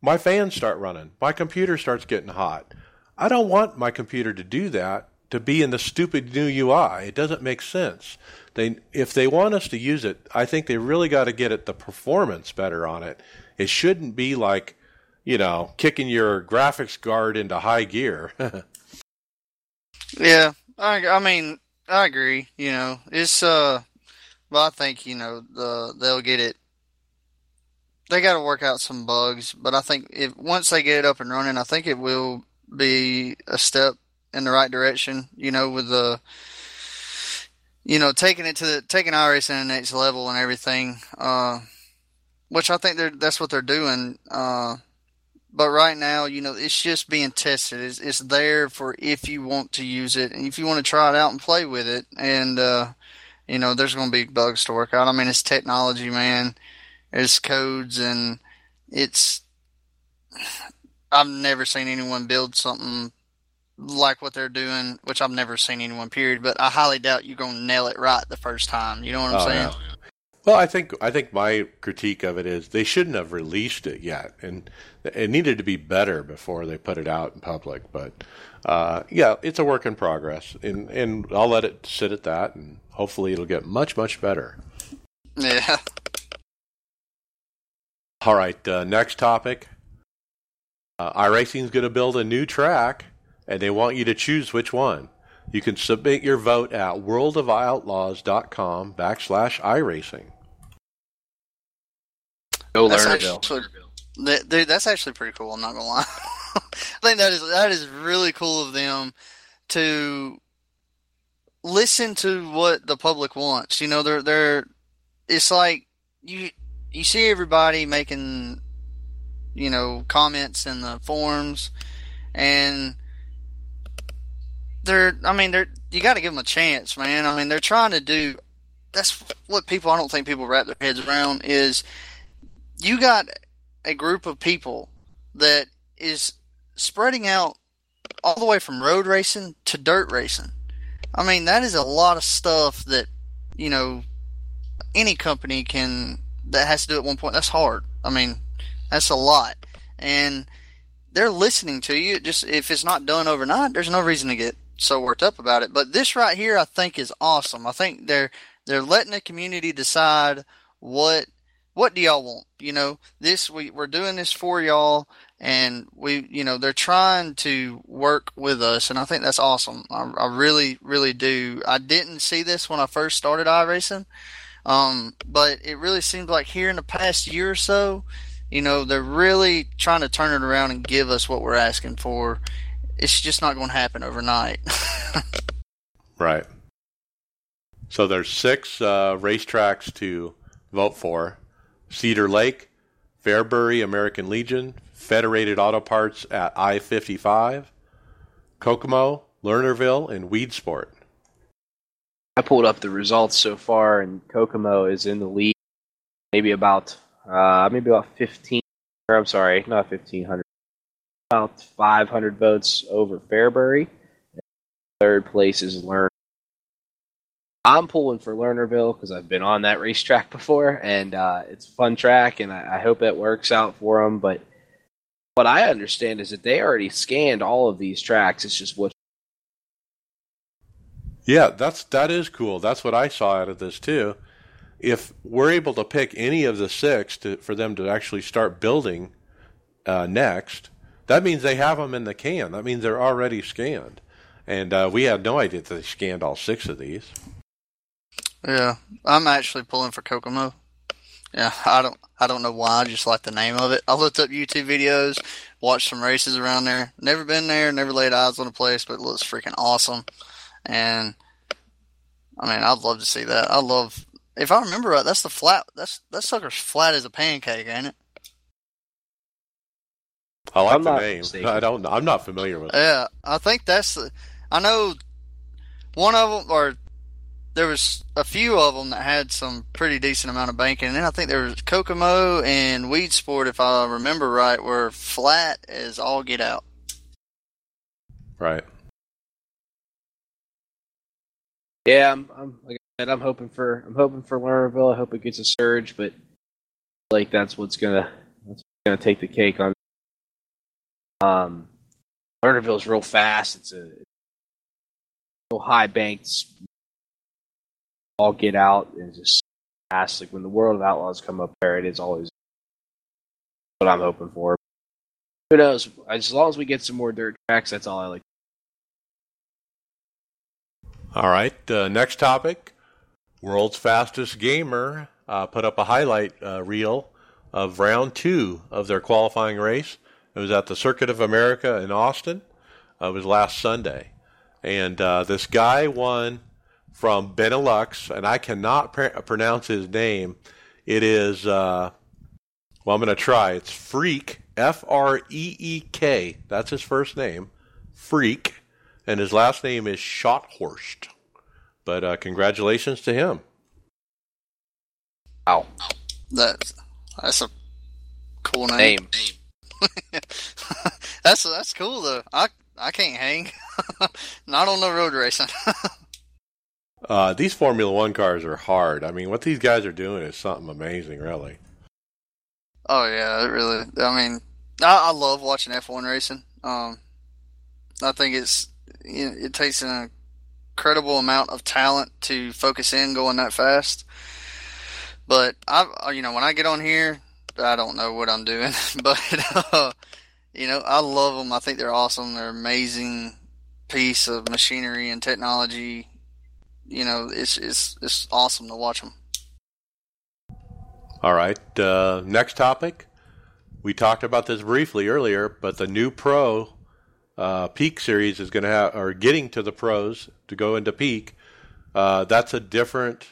S1: my fans start running. My computer starts getting hot. I don't want my computer to do that to be in the stupid new UI. It doesn't make sense. They if they want us to use it, I think they really got to get the performance better on it. It shouldn't be like you know, kicking your graphics card into high gear.
S2: Yeah, I, I mean, I agree. You know, it's uh, well, I think you know the they'll get it. They got to work out some bugs, but I think if once they get it up and running, I think it will be a step in the right direction. You know, with the you know taking it to the taking iRacing to the next level and everything. Uh, which I think they're that's what they're doing. Uh, but right now, you know, it's just being tested. It's, it's there for if you want to use it and if you want to try it out and play with it. And, uh, you know, there's going to be bugs to work out. I mean, it's technology, man. There's codes and it's, I've never seen anyone build something like what they're doing, which I've never seen anyone, period. But I highly doubt you're going to nail it right the first time. You know what I'm
S1: Oh,
S2: saying?
S1: yeah. Well, I think I think my critique of it is they shouldn't have released it yet, and it needed to be better before they put it out in public. But uh, yeah, it's a work in progress, and and I'll let it sit at that, and hopefully it'll get much much better.
S2: Yeah.
S1: All right, uh, next topic. Uh, iRacing is going to build a new track, and they want you to choose which one. You can submit your vote at worldofoutlaws.com backslash iRacing.
S3: Go
S2: That's
S3: Lernerville.
S2: actually, that- dude, that's actually pretty cool. I'm not gonna lie. I think that is that is really cool of them to listen to what the public wants. You know, they're they're it's like you you see everybody making you know comments in the forums and they're I mean they're you got to give them a chance, man. I mean they're trying to do that's what people I don't think people wrap their heads around is you got a group of people that is spreading out all the way from road racing to dirt racing. I mean, that is a lot of stuff that, you know, any company can, that has to do at one point. That's hard. I mean, that's a lot. And they're listening to you. Just if it's not done overnight, there's no reason to get so worked up about it. But this right here, I think, is awesome. I think they're they're letting the community decide what what do y'all want? You know, this we we're doing this for y'all, and we you know they're trying to work with us, and I think that's awesome. I, I really really do. I didn't see this when I first started iRacing, um, but it really seems like here in the past year or so, you know, they're really trying to turn it around and give us what we're asking for. It's just not going to happen overnight.
S1: right. So there's six uh, racetracks to vote for Cedar Lake, Fairbury American Legion, Federated Auto Parts at I 55, Kokomo, Lernerville, and Weedsport.
S3: I pulled up the results so far, and Kokomo is in the lead, maybe about uh, maybe about 15, or I'm sorry, not 1,500, about 500 votes over Fairbury. Third place is Lerner I'm pulling for Lernerville because I've been on that racetrack before, and uh, it's a fun track, and I, I hope it works out for them. But what I understand is that they already scanned all of these tracks. It's just what.
S1: Yeah, that's that is cool. That's what I saw out of this too. If we're able to pick any of the six to, for them to actually start building uh, next, that means they have them in the can. That means they're already scanned, and uh, we had no idea that they scanned all six of these.
S2: Yeah, I'm actually pulling for Kokomo. Yeah, I don't, I don't know why. I just like the name of it. I looked up YouTube videos, watched some races around there. Never been there, never laid eyes on the place, but it looks freaking awesome. And I mean, I'd love to see that. I love, if I remember right, that's the flat. That's that sucker's flat as a pancake, ain't it?
S1: I like I'm the name. Mistaken. I don't. I'm not familiar with it.
S2: Yeah, I think that's the. I know one of them, or there was a few of them that had some pretty decent amount of banking. And then I think there was Kokomo and Weedsport, if I remember right, were flat as all get out.
S1: Right.
S3: Yeah, I'm, I'm like I said, I'm hoping for I'm hoping for Lernerville. I hope it gets a surge, but like that's what's gonna that's gonna take the cake on. Um, Lernerville's real fast. It's a real high banked all get out and just ask like when the World of Outlaws come up there, it is always what I'm hoping for. Who knows? As long as we get some more dirt tracks, that's all I like.
S1: All right. Uh, next topic: World's fastest gamer uh, put up a highlight uh, reel of round two of their qualifying race. It was at the Circuit of America in Austin. Uh, it was last Sunday, and uh, this guy won from Benelux, and I cannot pr- pronounce his name. It is, uh, well, I'm going to try. It's Freek F R E E K. That's his first name, Freek, and his last name is Schothorst. But uh, congratulations to him.
S2: Wow, that's that's a cool name. name. that's that's cool though. I I can't hang. Not on the road racing.
S1: Uh, these Formula One cars are hard. I mean, what these guys are doing is something amazing, really.
S2: Oh yeah, really. I mean, I, I love watching F1 racing. Um, I think it's you know, it takes an incredible amount of talent to focus in going that fast. But I, you know, when I get on here, I don't know what I'm doing, but uh, you know, I love them. I think they're awesome. They're amazing piece of machinery and technology you know, it's it's it's awesome to watch them.
S1: All right. Uh, next topic: we talked about this briefly earlier, but the new Pro uh, Peak series is going to have, or getting to the pros to go into Peak. Uh, that's a different.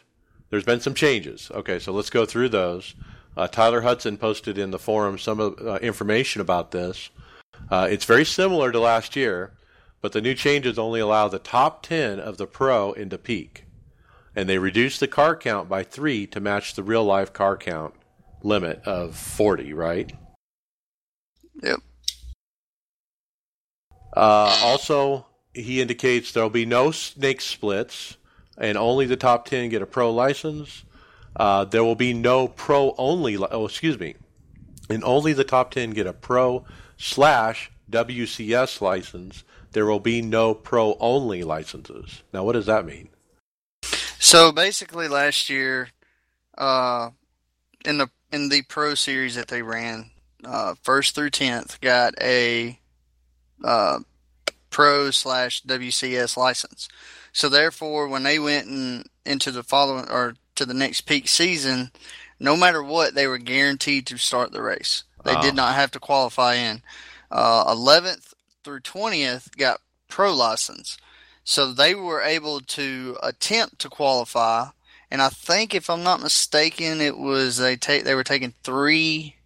S1: There's been some changes. Okay, so let's go through those. Uh, Tyler Hudson posted in the forum some uh, information about this. Uh, it's very similar to last year, but the new changes only allow the top 10 of the Pro into Peak. And they reduce the car count by three to match the real life car count limit of 40, right?
S2: Yep.
S1: Uh, also, he indicates there will be no snake splits, and only the top 10 get a pro license. Uh, there will be no pro only, oh, excuse me, and only the top 10 get a pro slash WCS license. There will be no pro only licenses. Now, what does that mean?
S2: So basically, last year, uh, in the in the Pro Series that they ran, uh, first through tenth got a uh, Pro slash WCS license. So therefore, when they went in, into the following or to the next peak season, no matter what, they were guaranteed to start the race. They
S1: Ah.
S2: did not have to qualify in. Uh, 11th through 20th got pro license. So they were able to attempt to qualify. And I think, if I'm not mistaken, it was they take they were taking three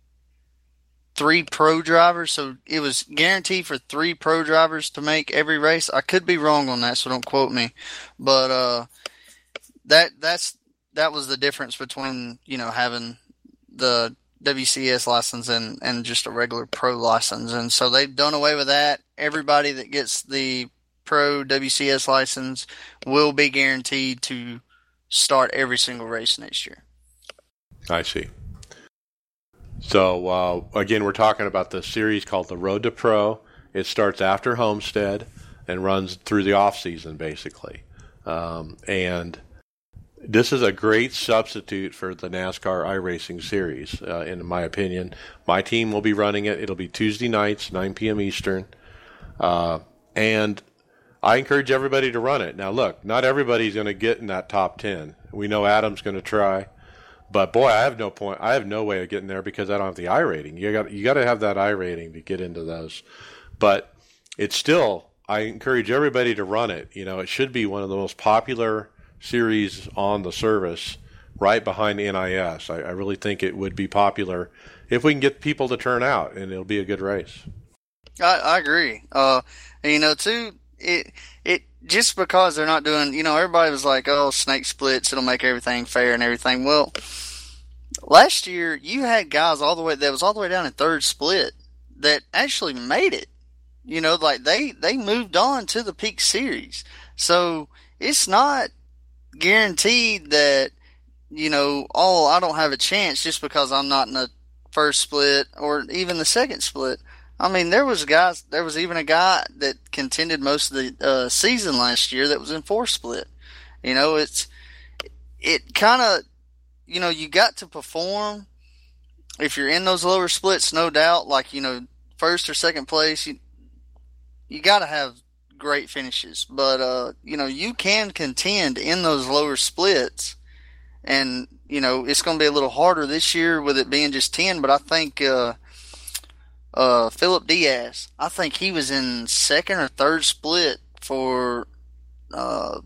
S2: three pro drivers, so it was guaranteed for three pro drivers to make every race. I could be wrong on that, so don't quote me. But uh, that that's that was the difference between you know having the WCS license and and just a regular pro license, and so they've done away with that. Everybody that gets the pro WCS license will be guaranteed to start every single race next year.
S1: I see. So uh, again, we're talking about the series called the Road to Pro. It starts after Homestead and runs through the off season, basically. Um, and this is a great substitute for the NASCAR iRacing series, uh, in my opinion. My team will be running it. It'll be Tuesday nights, 9 p.m. Eastern. Uh, and I encourage everybody to run it. Now, look, not everybody's going to get in that top 10. We know Adam's going to try. But boy, I have no point. I have no way of getting there because I don't have the I rating. You got you got to have that I rating to get into those. But it's still. I encourage everybody to run it. You know, it should be one of the most popular series on the service, right behind NIS. I, I really think it would be popular if we can get people to turn out, and it'll be a good race.
S2: I, I agree. Uh, and you know, too, it it just because they're not doing, you know, everybody was like, "Oh, snake splits, it'll make everything fair and everything." Well, last year you had guys all the way that was all the way down in third split that actually made it. You know, like they they moved on to the peak series, so it's not guaranteed that you know, oh, I don't have a chance just because I'm not in the first split or even the second split. I mean, there was guys. There was even a guy that contended most of the uh, season last year that was in fourth split. You know, it's it kind of you know you got to perform if you're in those lower splits, no doubt. Like you know, first or second place, you you got to have great finishes. But uh, you know, you can contend in those lower splits, and you know it's going to be a little harder this year with it being just ten. But I think. Uh, uh, Philip Diaz. I think he was in second or third split for uh,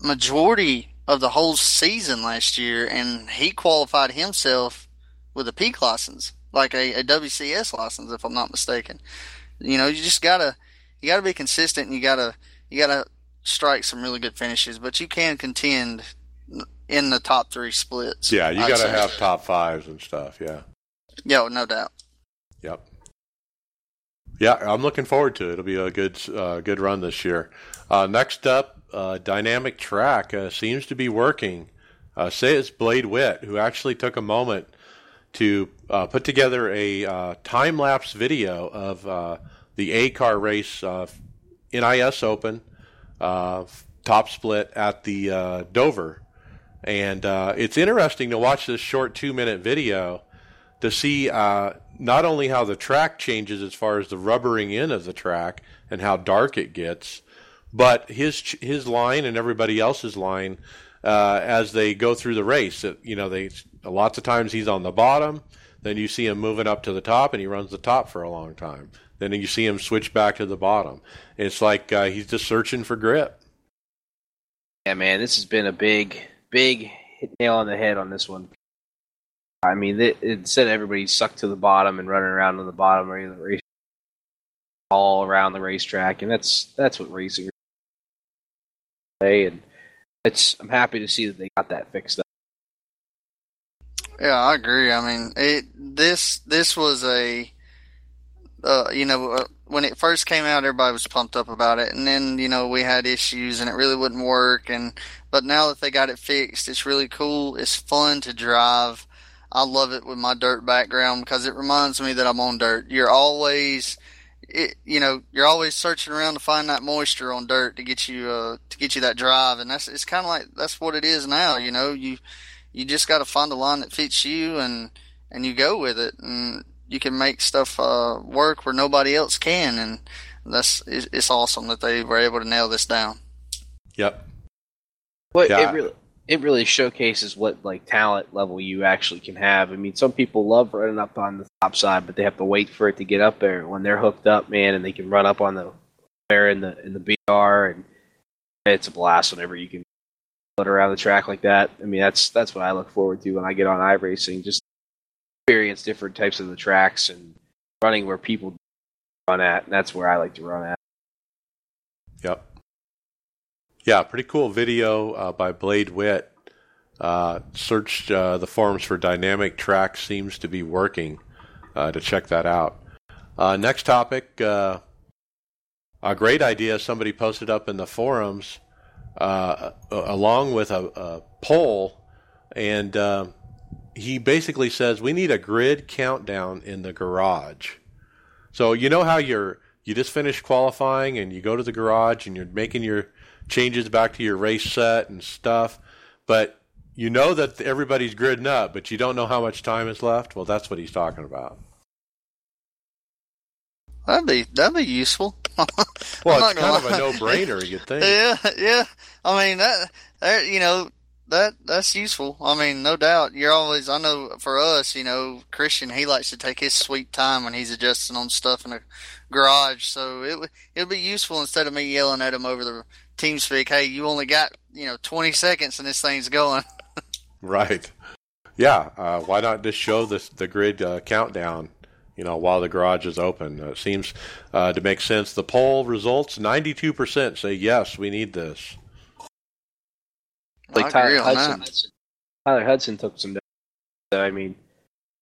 S2: majority of the whole season last year, and he qualified himself with a peak license, like a, a WCS license, if I'm not mistaken. You know, you just gotta you gotta be consistent, and you gotta you gotta strike some really good finishes, but you can contend in the top three splits.
S1: Yeah, you got to have top fives and stuff. Yeah.
S2: Yeah, no doubt.
S1: Yep. Yeah, I'm looking forward to it. It'll be a good, uh, good run this year. Uh, next up, uh, Dynamic Track uh, seems to be working. Uh, say it's Blade Witt, who actually took a moment to uh, put together a uh, time lapse video of uh, the A car race, uh, NIS Open, uh, top split at the uh, Dover. And uh, it's interesting to watch this short two minute video to see uh, not only how the track changes as far as the rubbering in of the track and how dark it gets, but his his line and everybody else's line uh, as they go through the race. It, you know, they lots of times he's on the bottom, Then you see him moving up to the top, and he runs the top for a long time. Then you see him switch back to the bottom. It's like uh, he's just searching for grip.
S3: Yeah, man, this has been a big, big nail on the head on this one. I mean, it, instead of everybody sucked to the bottom and running around on the bottom or the race all around the racetrack, and that's that's what racing and it's I'm happy to see that they got that fixed up.
S2: Yeah, I agree. I mean, it this this was a uh, you know uh, when it first came out, everybody was pumped up about it, and then you know we had issues and it really wouldn't work. And but now that they got it fixed, it's really cool. It's fun to drive. I love it with my dirt background because it reminds me that I'm on dirt. You're always it, you know, you're always searching around to find that moisture on dirt to get you uh, to get you that drive, and that's it's kind of like that's what it is now. You know, you you just got to find a line that fits you, and and you go with it, and you can make stuff uh, work where nobody else can, and that's it's, it's awesome that they were able to nail this down.
S1: Yep.
S3: Well, yeah. it really it really showcases what like talent level you actually can have. I mean, some people love running up on the top side, but they have to wait for it to get up there. When they're hooked up, man, and they can run up on the there in the in the BR, and it's a blast whenever you can put around the track like that. I mean, that's that's what I look forward to when I get on iRacing. Just experience different types of the tracks and running where people run at. And that's where I like to run at.
S1: Yep. Yeah, pretty cool video uh, by Blade Wit. Uh, searched uh, the forums for dynamic track seems to be working uh, to check that out. Uh, next topic uh, a great idea somebody posted up in the forums along with a, a poll, and he basically says we need a grid countdown in the garage. So you know how you're you just finished qualifying and you go to the garage and you're making your changes back to your race set and stuff, but you know that everybody's gridding up, but you don't know how much time is left. Well, that's what he's talking about.
S2: That'd be that'd be useful.
S1: well, it's kind of a no-brainer, you'd think?
S2: Yeah, yeah. I mean that, that you know that that's useful. I mean, no doubt. You're always. I know for us, you know, Christian, he likes to take his sweet time when he's adjusting on stuff in a garage. So it it'd be useful instead of me yelling at him over the team speak, hey, you only got you know 20 seconds and this thing's going.
S1: right. Yeah. Uh, why not just show this the grid uh, countdown? You know, while the garage is open, uh, it seems uh, to make sense. The poll results: 92% say yes, we need this.
S3: Like Tyler Hudson. Tyler Hudson took some. I mean,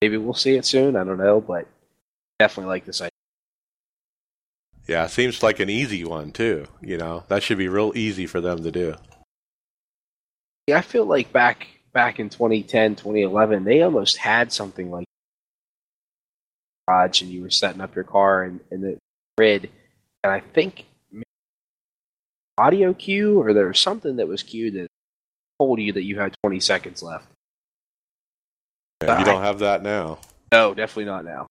S3: maybe we'll see it soon. I don't know, but definitely like this idea.
S1: Yeah, it seems like an easy one too. You know, that should be real easy for them to do.
S3: Yeah, I feel like back back in 2010, 2011, they almost had something like garage, and you were setting up your car and, and the grid, and I think audio cue or there was something that was cued that told you that you had 20 seconds left.
S1: Yeah, you don't have that now.
S3: No, definitely not now.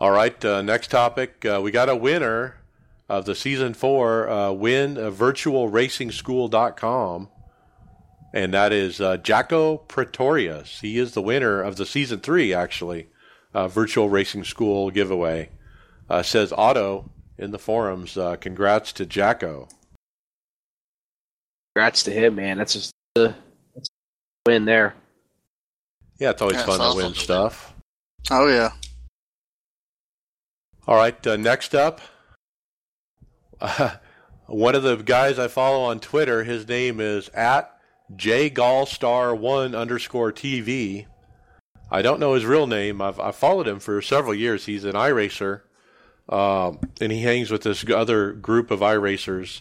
S1: All right, uh, next topic. Uh, we got a winner of the season four uh, win uh, virtualracingschool.com, and that is uh, Jacko Pretorius. He is the winner of the season three, actually, uh, virtual racing school giveaway. Uh, says Otto in the forums. Uh, congrats to Jacko.
S3: Congrats to him, man. That's just a, that's a win there.
S1: Yeah, it's always fun awesome. to win stuff.
S2: Oh yeah.
S1: All right, uh, next up, uh, one of the guys I follow on Twitter, his name is at jgallstar1 underscore TV. I don't know his real name. I've, I've followed him for several years. He's an iRacer, uh, and he hangs with this other group of iRacers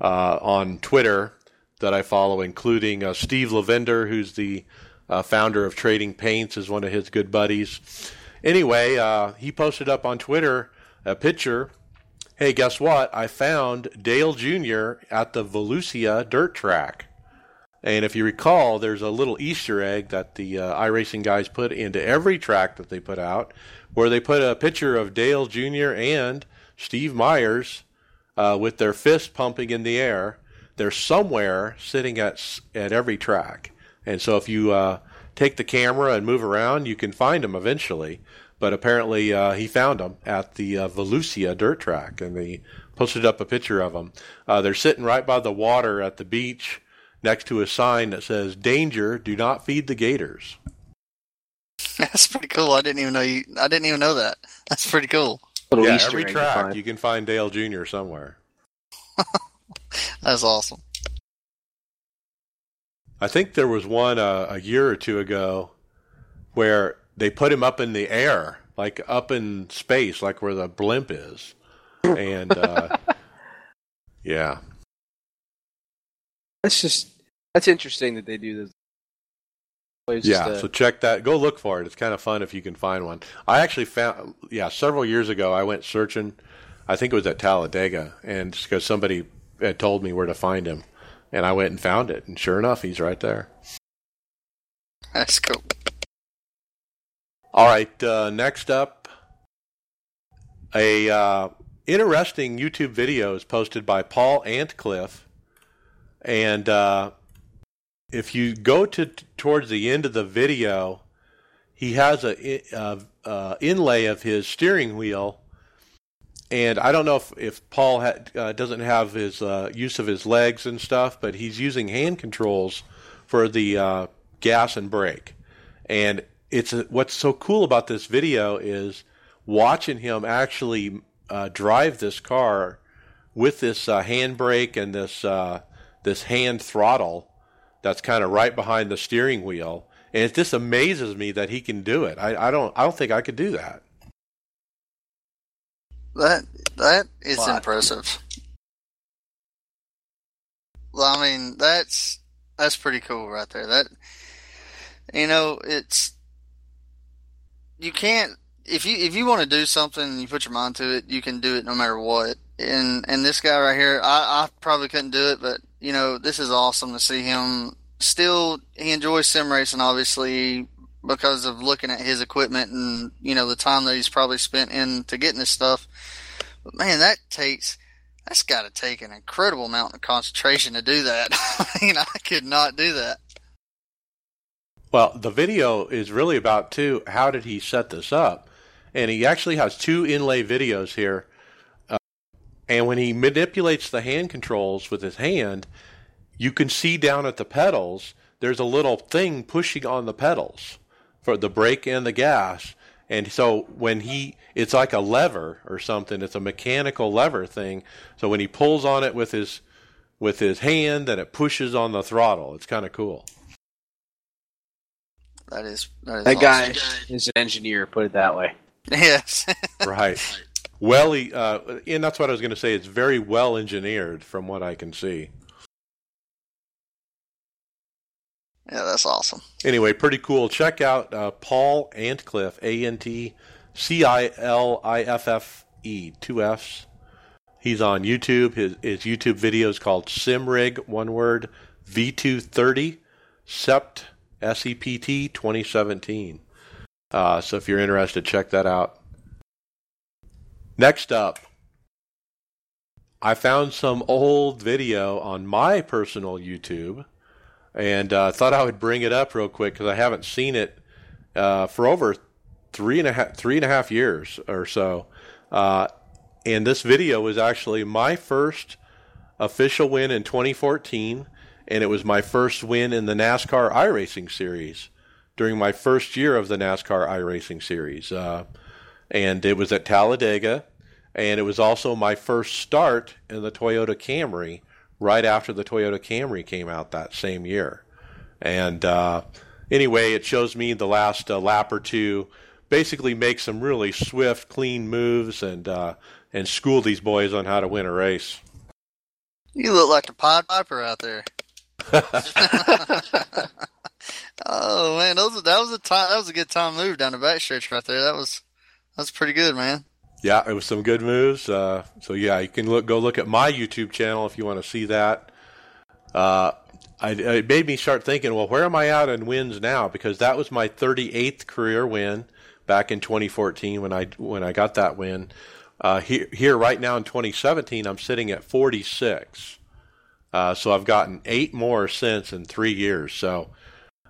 S1: uh, on Twitter that I follow, including uh, Steve Lavender, who's the uh, founder of Trading Paints, is one of his good buddies. Anyway, uh, he posted up on Twitter a picture. Hey, guess what? I found Dale Jr. at the Volusia dirt track. And if you recall, there's a little Easter egg that the uh, iRacing guys put into every track that they put out, where they put a picture of Dale Jr. and Steve Myers uh, with their fist pumping in the air. They're somewhere sitting at at every track. And so if you uh, take the camera and move around, you can find them eventually. But apparently, uh, he found them at the uh, Volusia dirt track, and he posted up a picture of them. Uh, they're sitting right by the water at the beach, next to a sign that says "Danger! Do not feed the gators."
S2: That's pretty cool. I didn't even know you. I didn't even know that. That's pretty cool.
S1: Yeah,
S3: Easter
S1: every track you can find Dale Jr. somewhere.
S2: That's awesome.
S1: I think there was one uh, a year or two ago where they put him up in the air, like up in space, like where the blimp is, and uh, yeah,
S3: That's just that's interesting that they do this. Always
S1: yeah.
S3: a-
S1: So check that. Go look for it. It's kind of fun if you can find one. I actually found, yeah, several years ago I went searching. I think it was at Talladega, and just because somebody had told me where to find him, and I went and found it, and sure enough, he's right there.
S2: That's cool.
S1: All right, uh, next up, a uh, interesting YouTube video is posted by Paul Antcliffe, and uh, if you go to towards the end of the video, he has a, uh uh inlay of his steering wheel, and I don't know if if Paul uh, doesn't have his uh, use of his legs and stuff, but he's using hand controls for the uh, gas and brake, and it's a, what's so cool about this video is watching him actually uh, drive this car with this uh, handbrake and this uh, this hand throttle that's kind of right behind the steering wheel, and it just amazes me that he can do it. I, I don't I don't think I could do that.
S2: That that is
S3: What?
S2: impressive. Well, I mean, that's that's pretty cool right there. That you know, it's you can't if you if you want to do something and you put your mind to it, you can do it no matter what. And and this guy right here, I, I probably couldn't do it, but you know, this is awesome to see him. Still, he enjoys sim racing, obviously, because of looking at his equipment and you know the time that he's probably spent into getting this stuff. But man, that takes that's got to take an incredible amount of concentration to do that. I mean, I could not do that.
S1: Well, the video is really about too. How did he set this up? And he actually has two inlay videos here. Uh, and when he manipulates the hand controls with his hand, you can see down at the pedals. There's a little thing pushing on the pedals for the brake and the gas. And so when he, it's like a lever or something. It's a mechanical lever thing. So when he pulls on it with his with his hand, then it pushes on the throttle. It's kind of cool.
S2: That is that is
S3: that guy is an engineer. Put it that way.
S2: Yes.
S1: right. Well, he, uh, and that's what I was going to say. It's very well engineered, from what I can see.
S2: Yeah, that's awesome.
S1: Anyway, pretty cool. Check out uh, Paul Antcliffe, A N T C I L I F F E, two F's. He's on YouTube. His, his YouTube video is called Simrig, one word, V230, Sept, S E P T 2017. Uh, so if you're interested, check that out. Next up, I found some old video on my personal YouTube and uh, thought I would bring it up real quick because I haven't seen it uh, for over three and a half three and a half years or so. Uh, and this video was actually my first official win in 2014, and it was my first win in the NASCAR iRacing Series during my first year of the NASCAR iRacing Series. Uh, and it was at Talladega, and it was also my first start in the Toyota Camry right after the Toyota Camry came out that same year. And uh, anyway, it shows me the last uh, lap or two basically make some really swift, clean moves and uh, and school these boys on how to win a race.
S2: You look like the Pied Piper out there. oh man, those that was a time that was a good time move down the backstretch right there. That was that's pretty good, man.
S1: Yeah, it was some good moves. Uh, so yeah, you can look go look at my YouTube channel if you want to see that. Uh, I, it made me start thinking, well, where am I at in wins now? Because that was my 38th career win back in 2014 when I when I got that win. Uh, here, here right now in 2017, I'm sitting at 46. Uh, so I've gotten eight more since in three years. So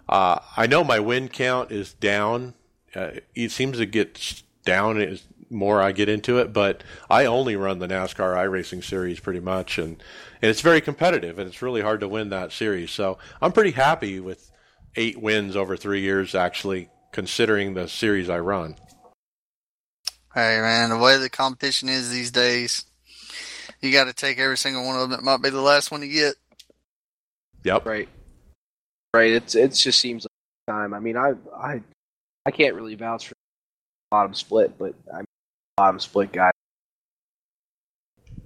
S1: Uh, I know my win count is down. Uh, it seems to get down as more I get into it, but I only run the NASCAR iRacing series pretty much, and, and it's very competitive, and it's really hard to win that series. So I'm pretty happy with eight wins over three years, actually, considering the series I run.
S2: Hey man, the way the competition is these days, you got to take every single one of them. It might be the last one you get.
S1: Yep.
S3: Right. Right. It's it just seems like time. I mean, I I I can't really vouch for bottom split, but I'm a bottom split guy.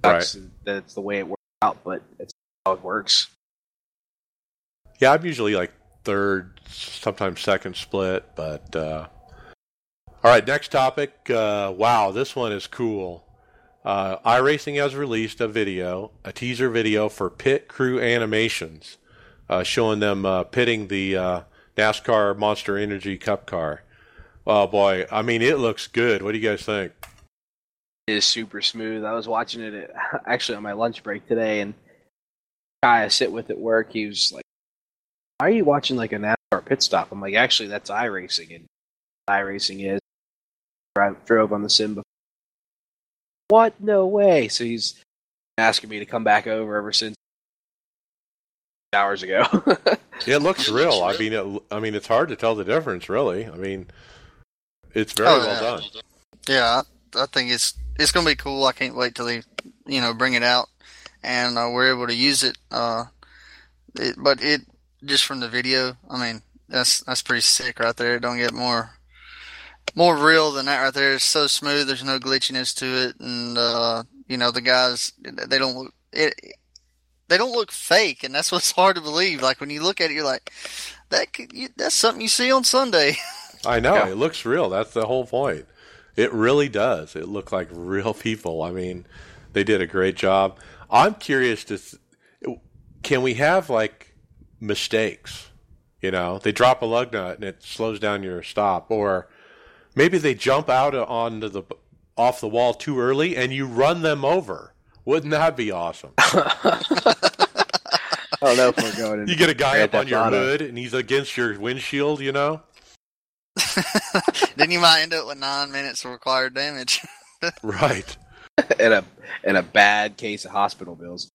S3: Sucks that it's the way it works out, but it's how it works.
S1: Yeah, I'm usually like third, sometimes second split, but uh, all right. Next topic. Uh, wow, this one is cool. Uh, iRacing has released a video, a teaser video for pit crew animations, uh, showing them uh, pitting the uh, NASCAR Monster Energy Cup car. Oh boy, I mean it looks good. What do you guys think?
S3: It is super smooth. I was watching it at, actually on my lunch break today, and guy I sit with at work, he was like, "Why are you watching like a NASCAR pit stop?" I'm like, "Actually, that's iRacing, and iRacing is." I drove on the sim before. What? No way! So he's asking me to come back over ever since hours ago.
S1: it looks real. I mean, it, I mean, it's hard to tell the difference, really. I mean, it's very
S2: Oh,
S1: well
S2: yeah.
S1: done.
S2: Yeah, I, I think it's it's gonna be cool. I can't wait till they you know bring it out and uh, we're able to use it. Uh, it. But it just from the video, I mean, that's that's pretty sick right there. Don't get more more real than that right there. It's so smooth. There's no glitchiness to it, and uh, you know the guys they don't look it. They don't look fake, and that's what's hard to believe. Like when you look at it, you're like, that could, you, that's something you see on Sunday.
S1: I know
S3: Yeah.
S1: it looks real. That's the whole point. It really does. It looked like real people. I mean, they did a great job. I'm curious to, can we have like mistakes? You know, they drop a lug nut and it slows down your stop, or maybe they jump out onto the off the wall too early and you run them over. Wouldn't that be awesome?
S3: I don't know if we're going.
S1: You get a guy up on your
S3: Auto.
S1: hood and he's against your windshield. You know.
S2: then you might end up with nine minutes of required damage.
S1: Right.
S3: and a and a bad case of hospital bills.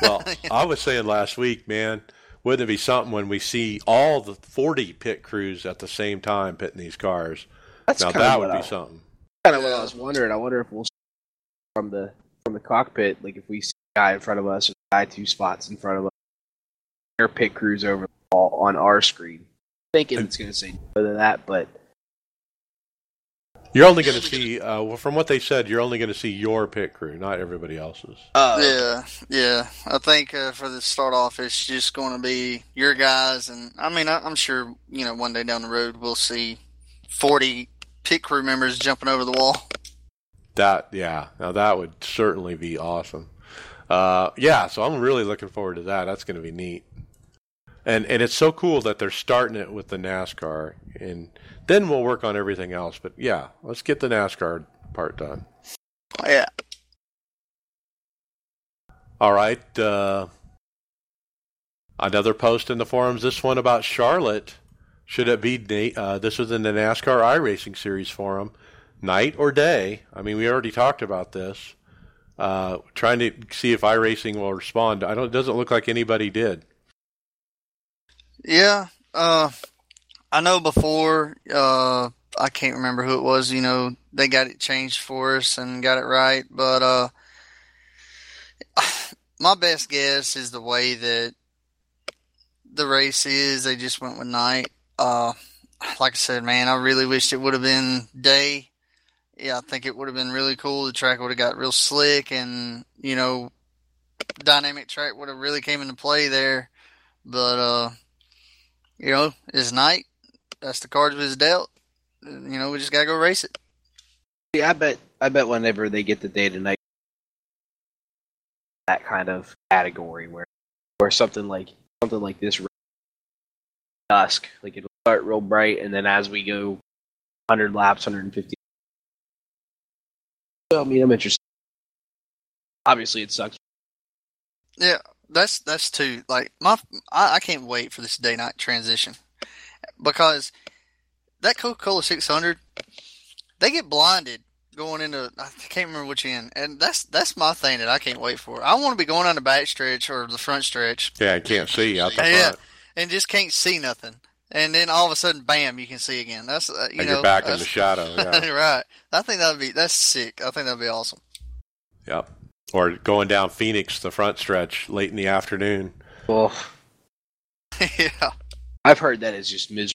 S1: Well, I was saying last week, man, wouldn't it be something when we see all the 40 pit crews at the same time pitting these cars?
S3: That's
S1: now that would
S3: I-
S1: be something.
S3: kind of what I was wondering. I wonder if we'll see from the from the cockpit, like if we see a guy in front of us, or a guy two spots in front of us, their pit crews over the on our screen. Thinking it's going to say no to that, but
S1: You're only going to see, uh, well, from what they said, you're only going to see your pit crew, not everybody else's.
S3: uh,
S2: yeah, yeah. I think uh, for the start off, it's just going to be your guys, and I mean, I, I'm sure you know one day down the road we'll see 40 pit crew members jumping over the wall.
S1: That, yeah, now that would certainly be awesome. Uh, yeah, so I'm really looking forward to that. That's going to be neat. And and it's so cool that they're starting it with the NASCAR, and then we'll work on everything else. But yeah, let's get the NASCAR part done.
S2: Yeah,
S1: All right. Uh, another post in the forums. This one about Charlotte. Should it be? Uh, this was in the NASCAR iRacing Series forum. Night or day? I mean, we already talked about this. Uh, trying to see if iRacing will respond. I don't. It doesn't look like anybody did.
S2: Yeah. Uh, I know before. Uh, I can't remember who it was. You know, they got it changed for us and got it right, but uh, my best guess is the way that the race is. They just went with night. Uh, like I said, man, I really wished it would have been day. Yeah, I think it would have been really cool. The track would have got real slick, and you know, dynamic track would have really came into play there. But uh, you know, it's night. That's the cards was dealt. You know, we just gotta go race it.
S3: yeah, I bet I bet whenever they get the day to night, that kind of category where where something like something like this dusk, like it'll start real bright, and then as we go 100 laps, 150. So, I mean, I'm interested. Obviously, it sucks.
S2: Yeah, that's that's too like my I, I can't wait for this day night transition. because that Coca Cola 600, they get blinded going into I can't remember which end, and that's that's my thing that I can't wait for. I want to be going on the back stretch or the front stretch.
S1: Yeah, I can't see out the
S2: Yeah,
S1: front.
S2: and just can't see nothing. And then all of a sudden, bam, you can see again. That's uh, you
S1: and
S2: know
S1: you're back in the shadow. Yeah.
S2: right. I think that'd be that's sick. I think that'd be awesome.
S1: yep. Or going down Phoenix, the front stretch, late in the afternoon.
S3: Well,
S2: yeah.
S3: I've heard that is just miserable.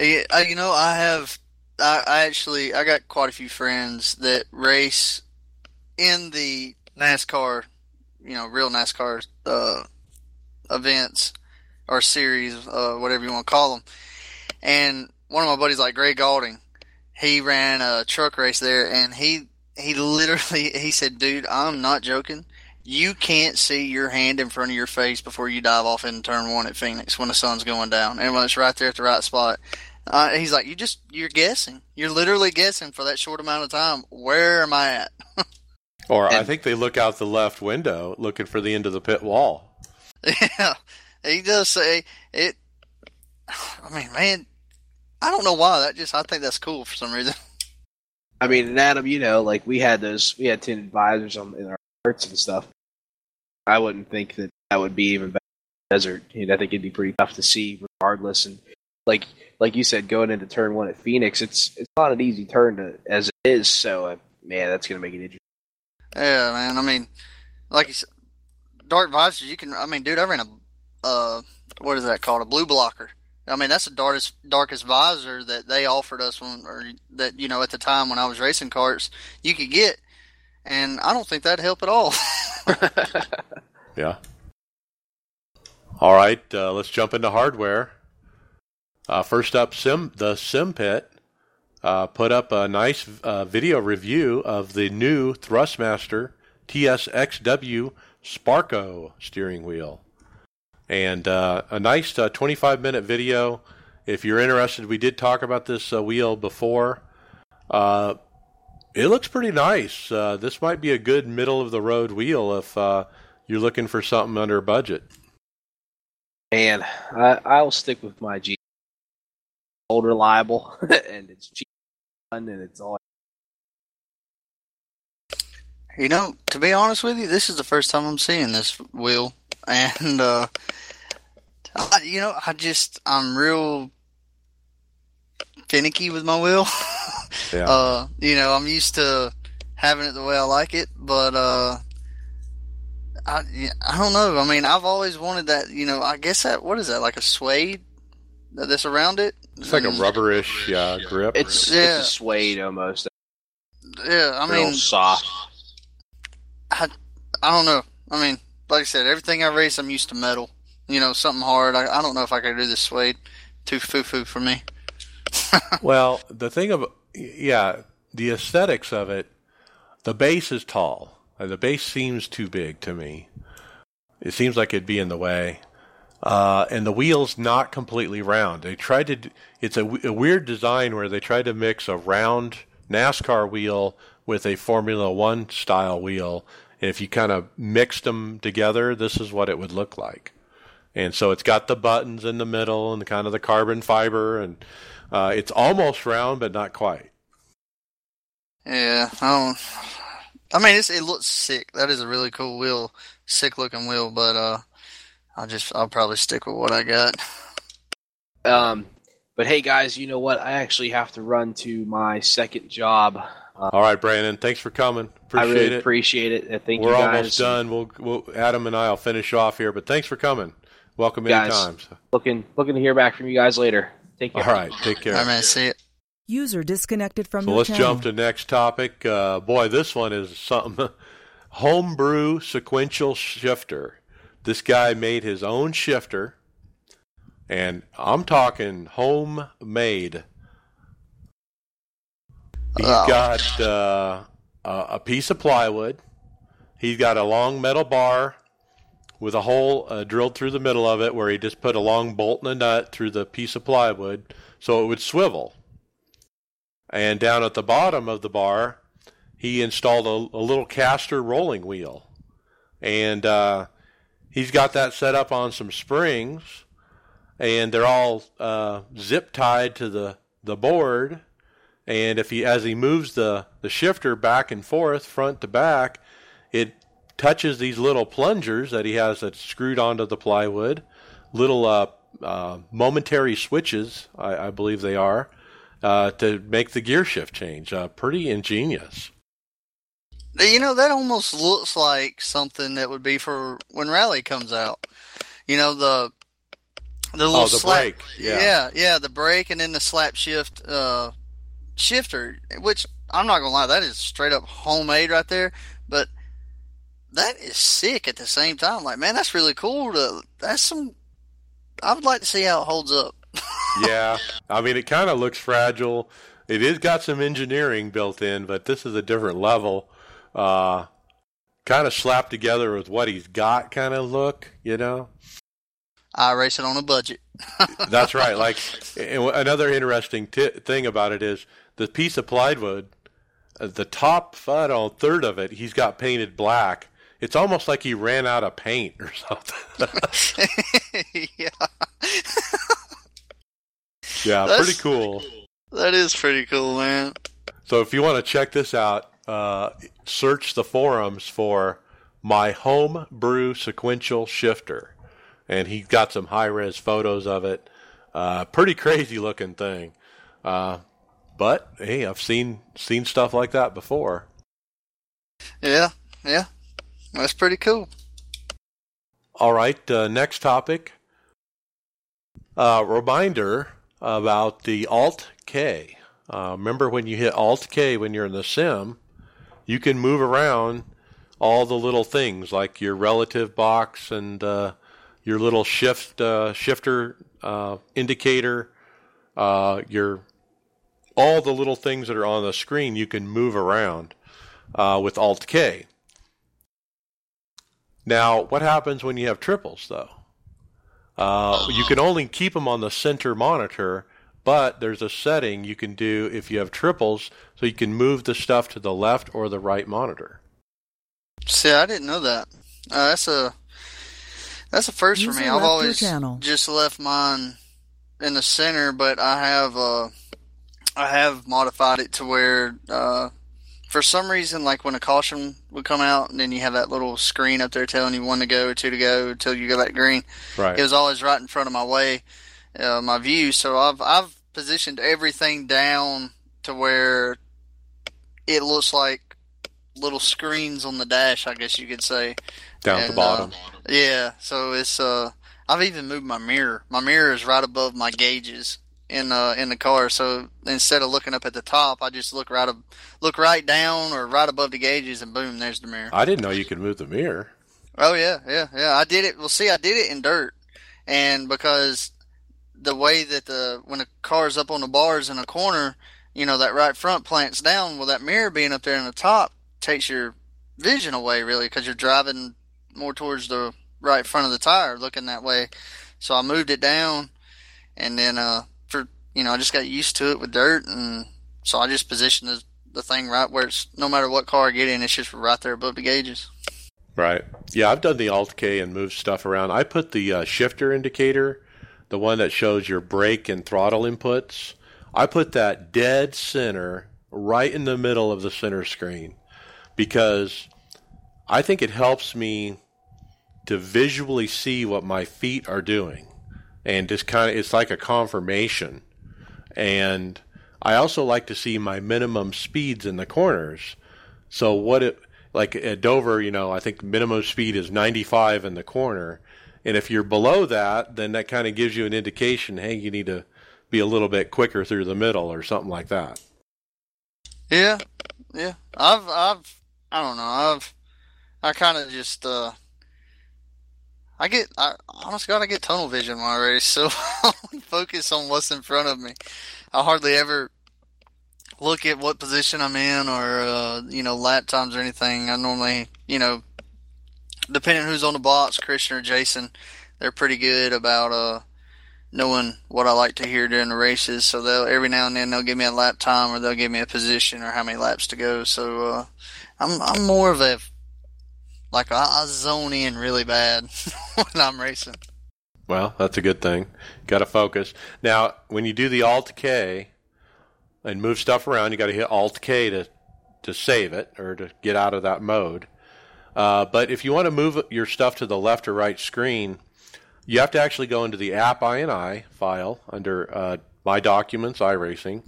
S2: Yeah, uh, you know, I have. I, I actually I got quite a few friends that race in the NASCAR, you know, real NASCAR uh, events or series, uh, whatever you want to call them. And one of my buddies, like Greg Galding, he ran a truck race there, and he he literally he said, "Dude, I'm not joking." You can't see your hand in front of your face before you dive off in turn one at Phoenix when the sun's going down, and when it's right there at the right spot. Uh, he's like, you just you're guessing. You're literally guessing for that short amount of time. Where am I at?
S1: Or I think they look out the left window looking for the end of the pit wall.
S2: yeah, he does say it. I mean, man, I don't know why. That just I think that's cool for some reason.
S3: I mean, and Adam, you know, like we had those, we had ten advisors on in our karts and stuff. I wouldn't think that that would be even better desert. You know, I think it'd be pretty tough to see, regardless. And like, like you said, going into turn one at Phoenix, it's it's not an easy turn to, as it is. So, uh, man, that's gonna make it interesting.
S2: Yeah, man. I mean, like you said, dark visors. You can. I mean, dude, I ran a uh, what is that called? A blue blocker. I mean, that's the darkest darkest visor that they offered us when, or that you know, at the time when I was racing karts, you could get, and I don't think that'd help at all.
S1: Yeah. All right, uh, let's jump into hardware. Uh, first up, Sim the Sim Pit uh, put up a nice uh, video review of the new Thrustmaster TSXW Sparco steering wheel, and uh, a nice uh, 25 minute video. If you're interested, we did talk about this uh, wheel before. Uh, it looks pretty nice. Uh, this might be a good middle of the road wheel if uh, you're looking for something under budget.
S3: And I, I'll stick with my G. Old reliable, and it's cheap, and it's all.
S2: You know, to be honest with you, this is the first time I'm seeing this wheel, and uh, I, you know, I just I'm real finicky with my wheel.
S1: Yeah.
S2: uh, you know, I'm used to having it the way I like it, but uh, I I don't know. I mean, I've always wanted that. You know, I guess that what is that like a suede that's around it?
S1: it's like a
S2: Mm,
S1: rubberish uh, grip.
S3: It's
S2: Yeah.
S3: it's a suede almost.
S2: Yeah, I
S3: Real
S2: mean,
S3: soft.
S2: I don't know. I mean, like I said, everything I race, I'm used to metal. You know, something hard. I, I don't know if I could do this suede. Too foo foo for me.
S1: well, the thing of yeah, the aesthetics of it, the base is tall. The base seems too big to me. It seems like it'd be in the way. Uh, and the wheel's not completely round. They tried to. It's a weird design where they tried to mix a round NASCAR wheel with a Formula One style wheel. And if you kind of mixed them together, this is what it would look like. And so it's got the buttons in the middle and the, kind of the carbon fiber, and uh, it's almost round, but not quite.
S2: Yeah, I don't. I mean, it's, it looks sick. That is a really cool wheel, sick looking wheel. But uh, I'll just I'll probably stick with what I got.
S3: Um, but hey, guys, you know what? I actually have to run to my second job.
S1: All right, Brandon, thanks for coming.
S3: I
S1: Appreciate
S3: really
S1: it.
S3: appreciate it. Uh, Thank
S1: We're
S3: you guys.
S1: almost done. We'll, we'll Adam and I'll finish off here, but thanks for coming. Welcome
S3: Guys.
S1: anytime.
S3: Looking looking to hear back from you guys later. Take
S1: All
S3: care.
S1: right, take care.
S2: I mean, see it.
S4: User disconnected from
S1: So let's
S4: channel.
S1: jump to next topic. Uh, boy, this one is something. Homebrew sequential shifter. This guy made his own shifter, and I'm talking homemade. He's
S2: Oh.
S1: got uh, a, a piece of plywood. He's got a long metal bar with a hole uh, drilled through the middle of it, where he just put a long bolt and a nut through the piece of plywood, so it would swivel. And down at the bottom of the bar, he installed a, a little caster rolling wheel. And uh, he's got that set up on some springs. and they're all uh, zip tied to the the board. And if he as he moves the the shifter back and forth, front to back, it touches these little plungers that he has that's screwed onto the plywood, little uh, uh, momentary switches, I, I, believe they are, uh, to make the gear shift change. Uh, pretty ingenious.
S2: You know, that almost looks like something that would be for when Rally comes out. You know, the the little
S1: oh, the
S2: slap,
S1: brake. Yeah.
S2: yeah, yeah, the brake and then the slap shift uh, shifter, which I'm not gonna lie, that is straight up homemade right there. But that is sick at the same time. Like, man, that's really cool. To that's some. I would like to see how it holds up.
S1: yeah, I mean, it kind of looks fragile. It is got some engineering built in, but this is a different level. Uh, kind of slapped together with what he's got, kind of look, you know.
S2: I race it on a budget.
S1: That's right. Like another interesting t- thing about it is the piece of plywood, uh, the top, final third of it, he's got painted black it's almost like he ran out of paint or something. yeah. yeah, That's, pretty cool.
S2: That is pretty cool, man.
S1: So if you want to check this out, uh, search the forums for my home brew sequential shifter, and he got some high res photos of it. Uh, pretty crazy looking thing. Uh, but hey, I've seen seen stuff like that before.
S2: Yeah, yeah. That's pretty cool.
S1: All right, uh, next topic. Uh, reminder about the Alt K. Uh, remember when you hit Alt K when you're in the sim, you can move around all the little things like your relative box and uh, your little shift uh, shifter uh, indicator, uh, your all the little things that are on the screen. You can move around with Alt K. Now, what happens when you have triples, though? Uh, you can only keep them on the center monitor, but there's a setting you can do if you have triples, so you can move the stuff to the left or the right monitor.
S2: See, I didn't know that. Uh, that's a that's a first User for me. I've always just left mine in the center, but I have uh, I have modified it to where uh, for some reason, like when a caution would come out, and then you have that little screen up there telling you one to go, two to go, until you go back green.
S1: Right.
S2: It was always right in front of my way, uh, my view. So I've I've positioned everything down to where it looks like little screens on the dash, I guess you could say.
S1: Down and, at the bottom.
S2: Uh, yeah. So it's uh, I've even moved my mirror. My mirror is right above my gauges in uh in the car. So instead of looking up at the top, I just look right up, look right down or right above the gauges, and boom, there's the mirror.
S1: I didn't know you could move the mirror.
S2: Oh yeah, yeah, yeah. I did it. Well, see, I did it in dirt, and because the way that the when a car's up on the bars in a corner, you know that right front plants down. Well, that mirror being up there in the top takes your vision away really because you're driving more towards the right front of the tire, looking that way. So I moved it down, and then uh, you know, I just got used to it with dirt, and so I just positioned the, the thing right where it's no matter what car I get in, it's just right there above the gauges.
S1: Right. Yeah, I've done the Alt K and moved stuff around. I put the uh, shifter indicator, the one that shows your brake and throttle inputs. I put that dead center right in the middle of the center screen because I think it helps me to visually see what my feet are doing. And just kind of, it's like a confirmation and I also like to see my minimum speeds in the corners. So what it like at Dover, you know, I think minimum speed is 95 in the corner, and if you're below that, then that kind of gives you an indication, hey, you need to be a little bit quicker through the middle or something like that.
S2: Yeah, yeah. I've, I've, I don't know. I've, I kind of just, uh, I get, I, honest God, I get tunnel vision when I race, so I focus on what's in front of me. I hardly ever look at what position I'm in or, uh, you know, lap times or anything. I normally, you know, depending who's on the box, Christian or Jason, they're pretty good about, uh, knowing what I like to hear during the races. So they'll, every now and then they'll give me a lap time or they'll give me a position or how many laps to go. So, uh, I'm, I'm more of a like I, I zone in really bad when I'm racing.
S1: Well, that's a good thing. Got to focus. Now, when you do the Alt K and move stuff around, you got to hit Alt K to to save it or to get out of that mode. Uh, but if you want to move your stuff to the left or right screen, you have to actually go into the app INI file under uh, My Documents iRacing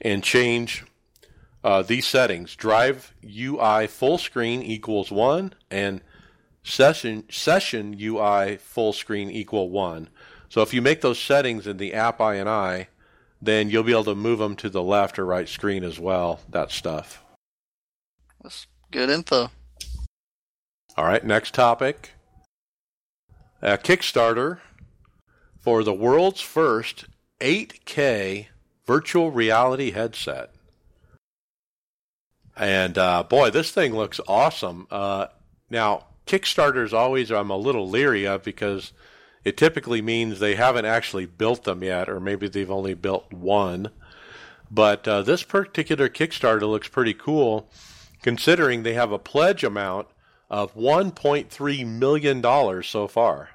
S1: and change uh, these settings. Drive UI full screen equals one and session session UI full screen equal one. So if you make those settings in the app INI, then you'll be able to move them to the left or right screen as well. That stuff.
S2: That's good info.
S1: All right, next topic. A Kickstarter for the world's first 8K virtual reality headset. And uh, boy, this thing looks awesome. Uh, now, Kickstarters always I'm a little leery of because it typically means they haven't actually built them yet, or maybe they've only built one. But uh, this particular Kickstarter looks pretty cool, considering they have a pledge amount of $1.3 million so far.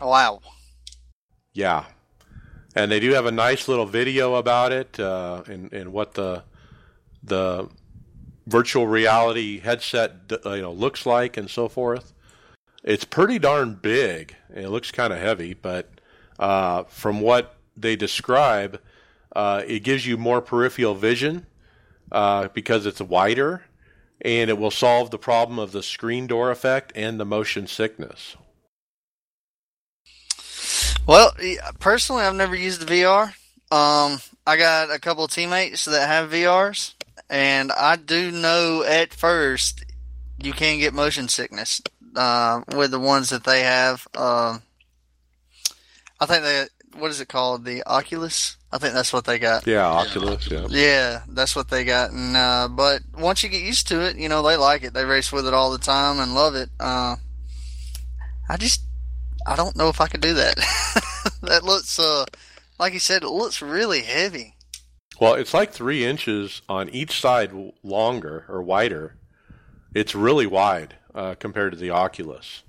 S2: Wow.
S1: Yeah. And they do have a nice little video about it uh, and, and what the the virtual reality headset uh, you know looks like and so forth. It's pretty darn big. It looks kind of heavy, but uh, from what they describe, uh, it gives you more peripheral vision uh, because it's wider, and it will solve the problem of the screen door effect and the motion sickness.
S2: Well, personally, I've never used the VR. Um, I got a couple of teammates that have VRs, and I do know at first you can get motion sickness uh, with the ones that they have. Uh, I think they what is it called? The Oculus. I think that's what they got.
S1: Yeah, Oculus. Yeah.
S2: Yeah, that's what they got. And uh, but once you get used to it, you know they like it. They race with it all the time and love it. Uh, I just I don't know if I could do that. that looks, uh, like you said, it looks really heavy.
S1: Well, it's like three inches on each side longer or wider. It's really wide uh, compared to the Oculus.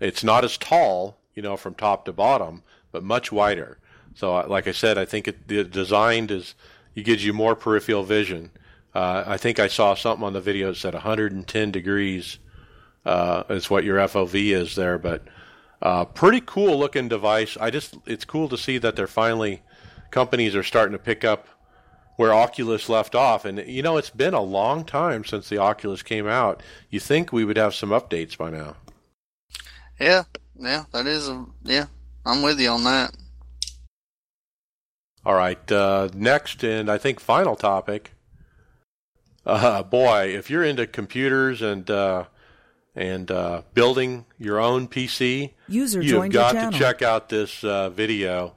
S1: It's not as tall, you know, from top to bottom, but much wider. So, uh, like I said, I think it, the designed is it gives you more peripheral vision. Uh, I think I saw something on the video that said 110 degrees uh, is what your FOV is there, but uh, pretty cool looking device. I just it's cool to see that they're finally companies are starting to pick up where Oculus left off. And you know, it's been a long time since the Oculus came out. You think we would have some updates by now?
S2: Yeah, yeah, that is a yeah. I'm with you on that.
S1: All right, uh, next and I think final topic. Uh, boy, if you're into computers and uh, and uh, building your own PC,
S4: User
S1: you've got
S4: to
S1: check out this uh, video.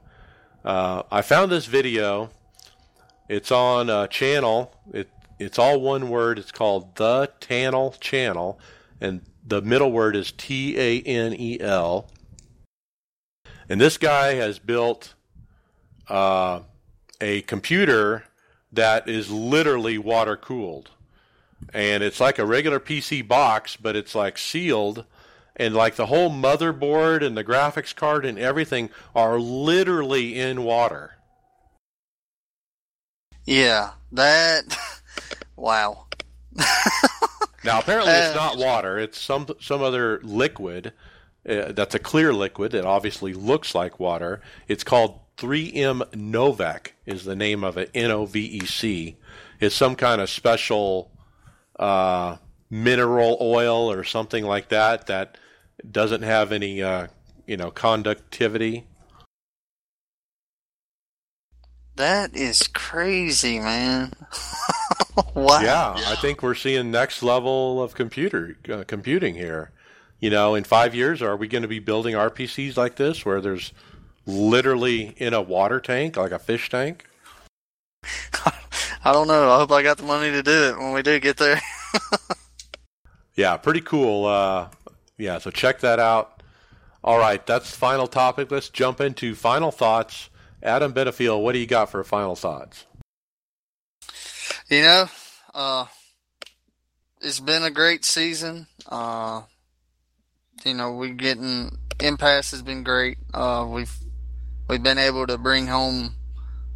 S1: Uh, I found this video. It's on a channel. It it's all one word. It's called the Tanel Channel, and the middle word is T A N E L. And this guy has built uh, a computer that is literally water cooled and it's like a regular PC box, but it's like sealed, and like the whole motherboard and the graphics card and everything are literally in water.
S2: Yeah, that. wow.
S1: now apparently it's not water; it's some some other liquid. Uh, that's a clear liquid that obviously looks like water. It's called 3M Novec is the name of it. N O V E C. It's some kind of special uh, mineral oil or something like that that doesn't have any uh, you know conductivity.
S2: That is crazy, man. wow.
S1: Yeah, I think we're seeing next level of computer uh, computing here. You know, in five years, are we going to be building RPCs like this, where there's literally in a water tank, like a fish tank?
S2: I don't know. I hope I got the money to do it when we do get there.
S1: yeah, pretty cool. Uh, yeah, so check that out. All right, that's the final topic. Let's jump into final thoughts. Adam Benefiel, what do you got for final thoughts?
S2: You know, uh, it's been a great season. Uh, you know, we're getting impasse has been great. Uh, we've we've been able to bring home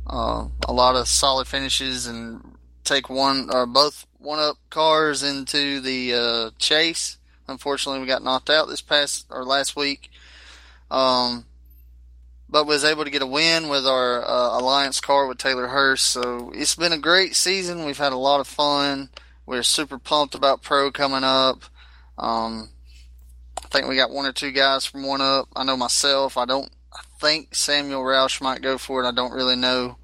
S2: uh, a lot of solid finishes and take one or both one up cars into the uh, chase. Unfortunately, we got knocked out this past or last week. Um, but was able to get a win with our uh, alliance car with Taylor Hurst. So it's been a great season. We've had a lot of fun. We're super pumped about Pro coming up. Um, I think we got one or two guys from one up. I know myself. I don't. Think Samuel Roush might go for it. I don't really know.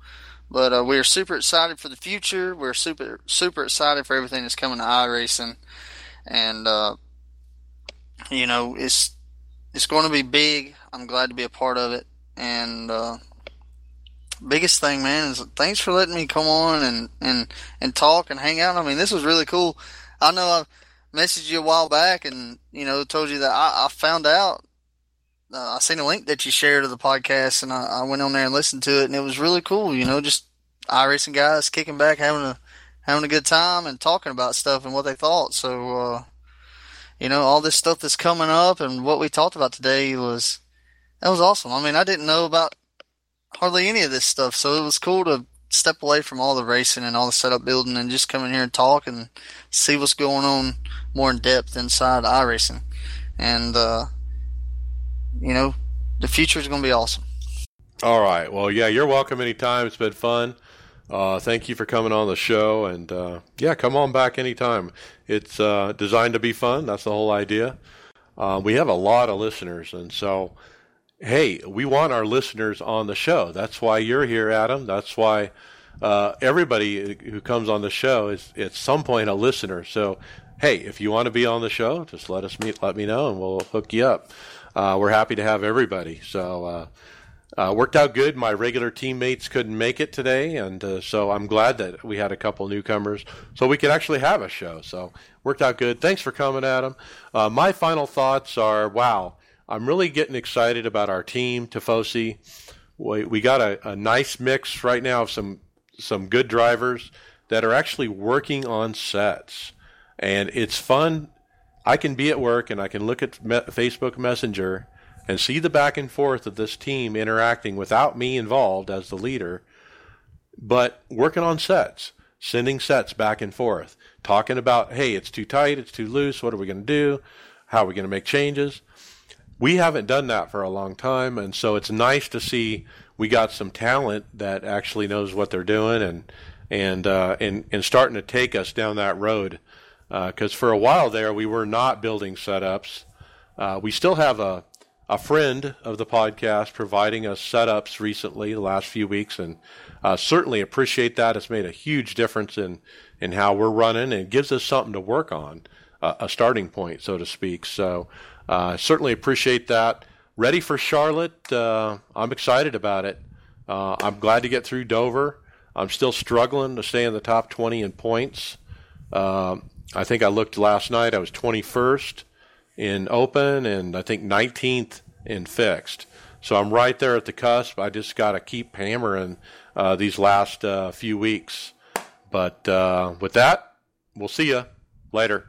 S2: But uh, we're super excited for the future. We're super super excited for everything that's coming to iRacing, and uh, you know it's it's going to be big. I'm glad to be a part of it. And uh, biggest thing, man, is thanks for letting me come on and and and talk and hang out. I mean, this was really cool. I know I messaged you a while back, and you know told you that I, I found out. Uh, I seen a link that you shared of the podcast, and I, I went on there and listened to it, and it was really cool. You know, just iRacing guys kicking back, having a having a good time, and talking about stuff and what they thought. So, uh, you know, all this stuff that's coming up and what we talked about today was that was awesome. I mean, I didn't know about hardly any of this stuff, so it was cool to step away from all the racing and all the setup building and just come in here and talk and see what's going on more in depth inside iRacing. And uh, you know, the future is going to be awesome.
S1: All right. Well, yeah, you're welcome anytime. It's been fun. Uh, thank you for coming on the show, and uh, yeah, come on back anytime. It's uh, designed to be fun. That's the whole idea. Uh, we have a lot of listeners, and so hey, we want our listeners on the show. That's why you're here, Adam. That's why uh, everybody who comes on the show is at some point a listener. So, hey, if you want to be on the show, just let us meet, let me know, and we'll hook you up. Uh, we're happy to have everybody. So, uh, uh worked out good. My regular teammates couldn't make it today, and uh, so I'm glad that we had a couple newcomers, so we could actually have a show. So, worked out good. Thanks for coming, Adam. Uh, my final thoughts are: Wow, I'm really getting excited about our team, Tifosi. We, we got a, a nice mix right now of some some good drivers that are actually working on sets, and it's fun. I can be at work and I can look at me- Facebook Messenger and see the back and forth of this team interacting without me involved as the leader, but working on sets, sending sets back and forth, talking about, hey, it's too tight, it's too loose, what are we going to do? How are we going to make changes? we haven't done that for a long time, and so it's nice to see we got some talent that actually knows what they're doing and and uh, and and starting to take us down that road. Because uh, for a while there, we were not building setups. Uh, we still have a a friend of the podcast providing us setups recently, the last few weeks, and uh, certainly appreciate that. It's made a huge difference in in how we're running, and gives us something to work on, uh, a starting point, so to speak. So uh, certainly appreciate that. Ready for Charlotte. Uh, I'm excited about it. Uh, I'm glad to get through Dover. I'm still struggling to stay in the top 20 in points. Uh, I think I looked last night. I was 21st in open and I think 19th in fixed. So I'm right there at the cusp. I just got to keep hammering uh, these last uh, few weeks. But uh, with that, we'll see you later.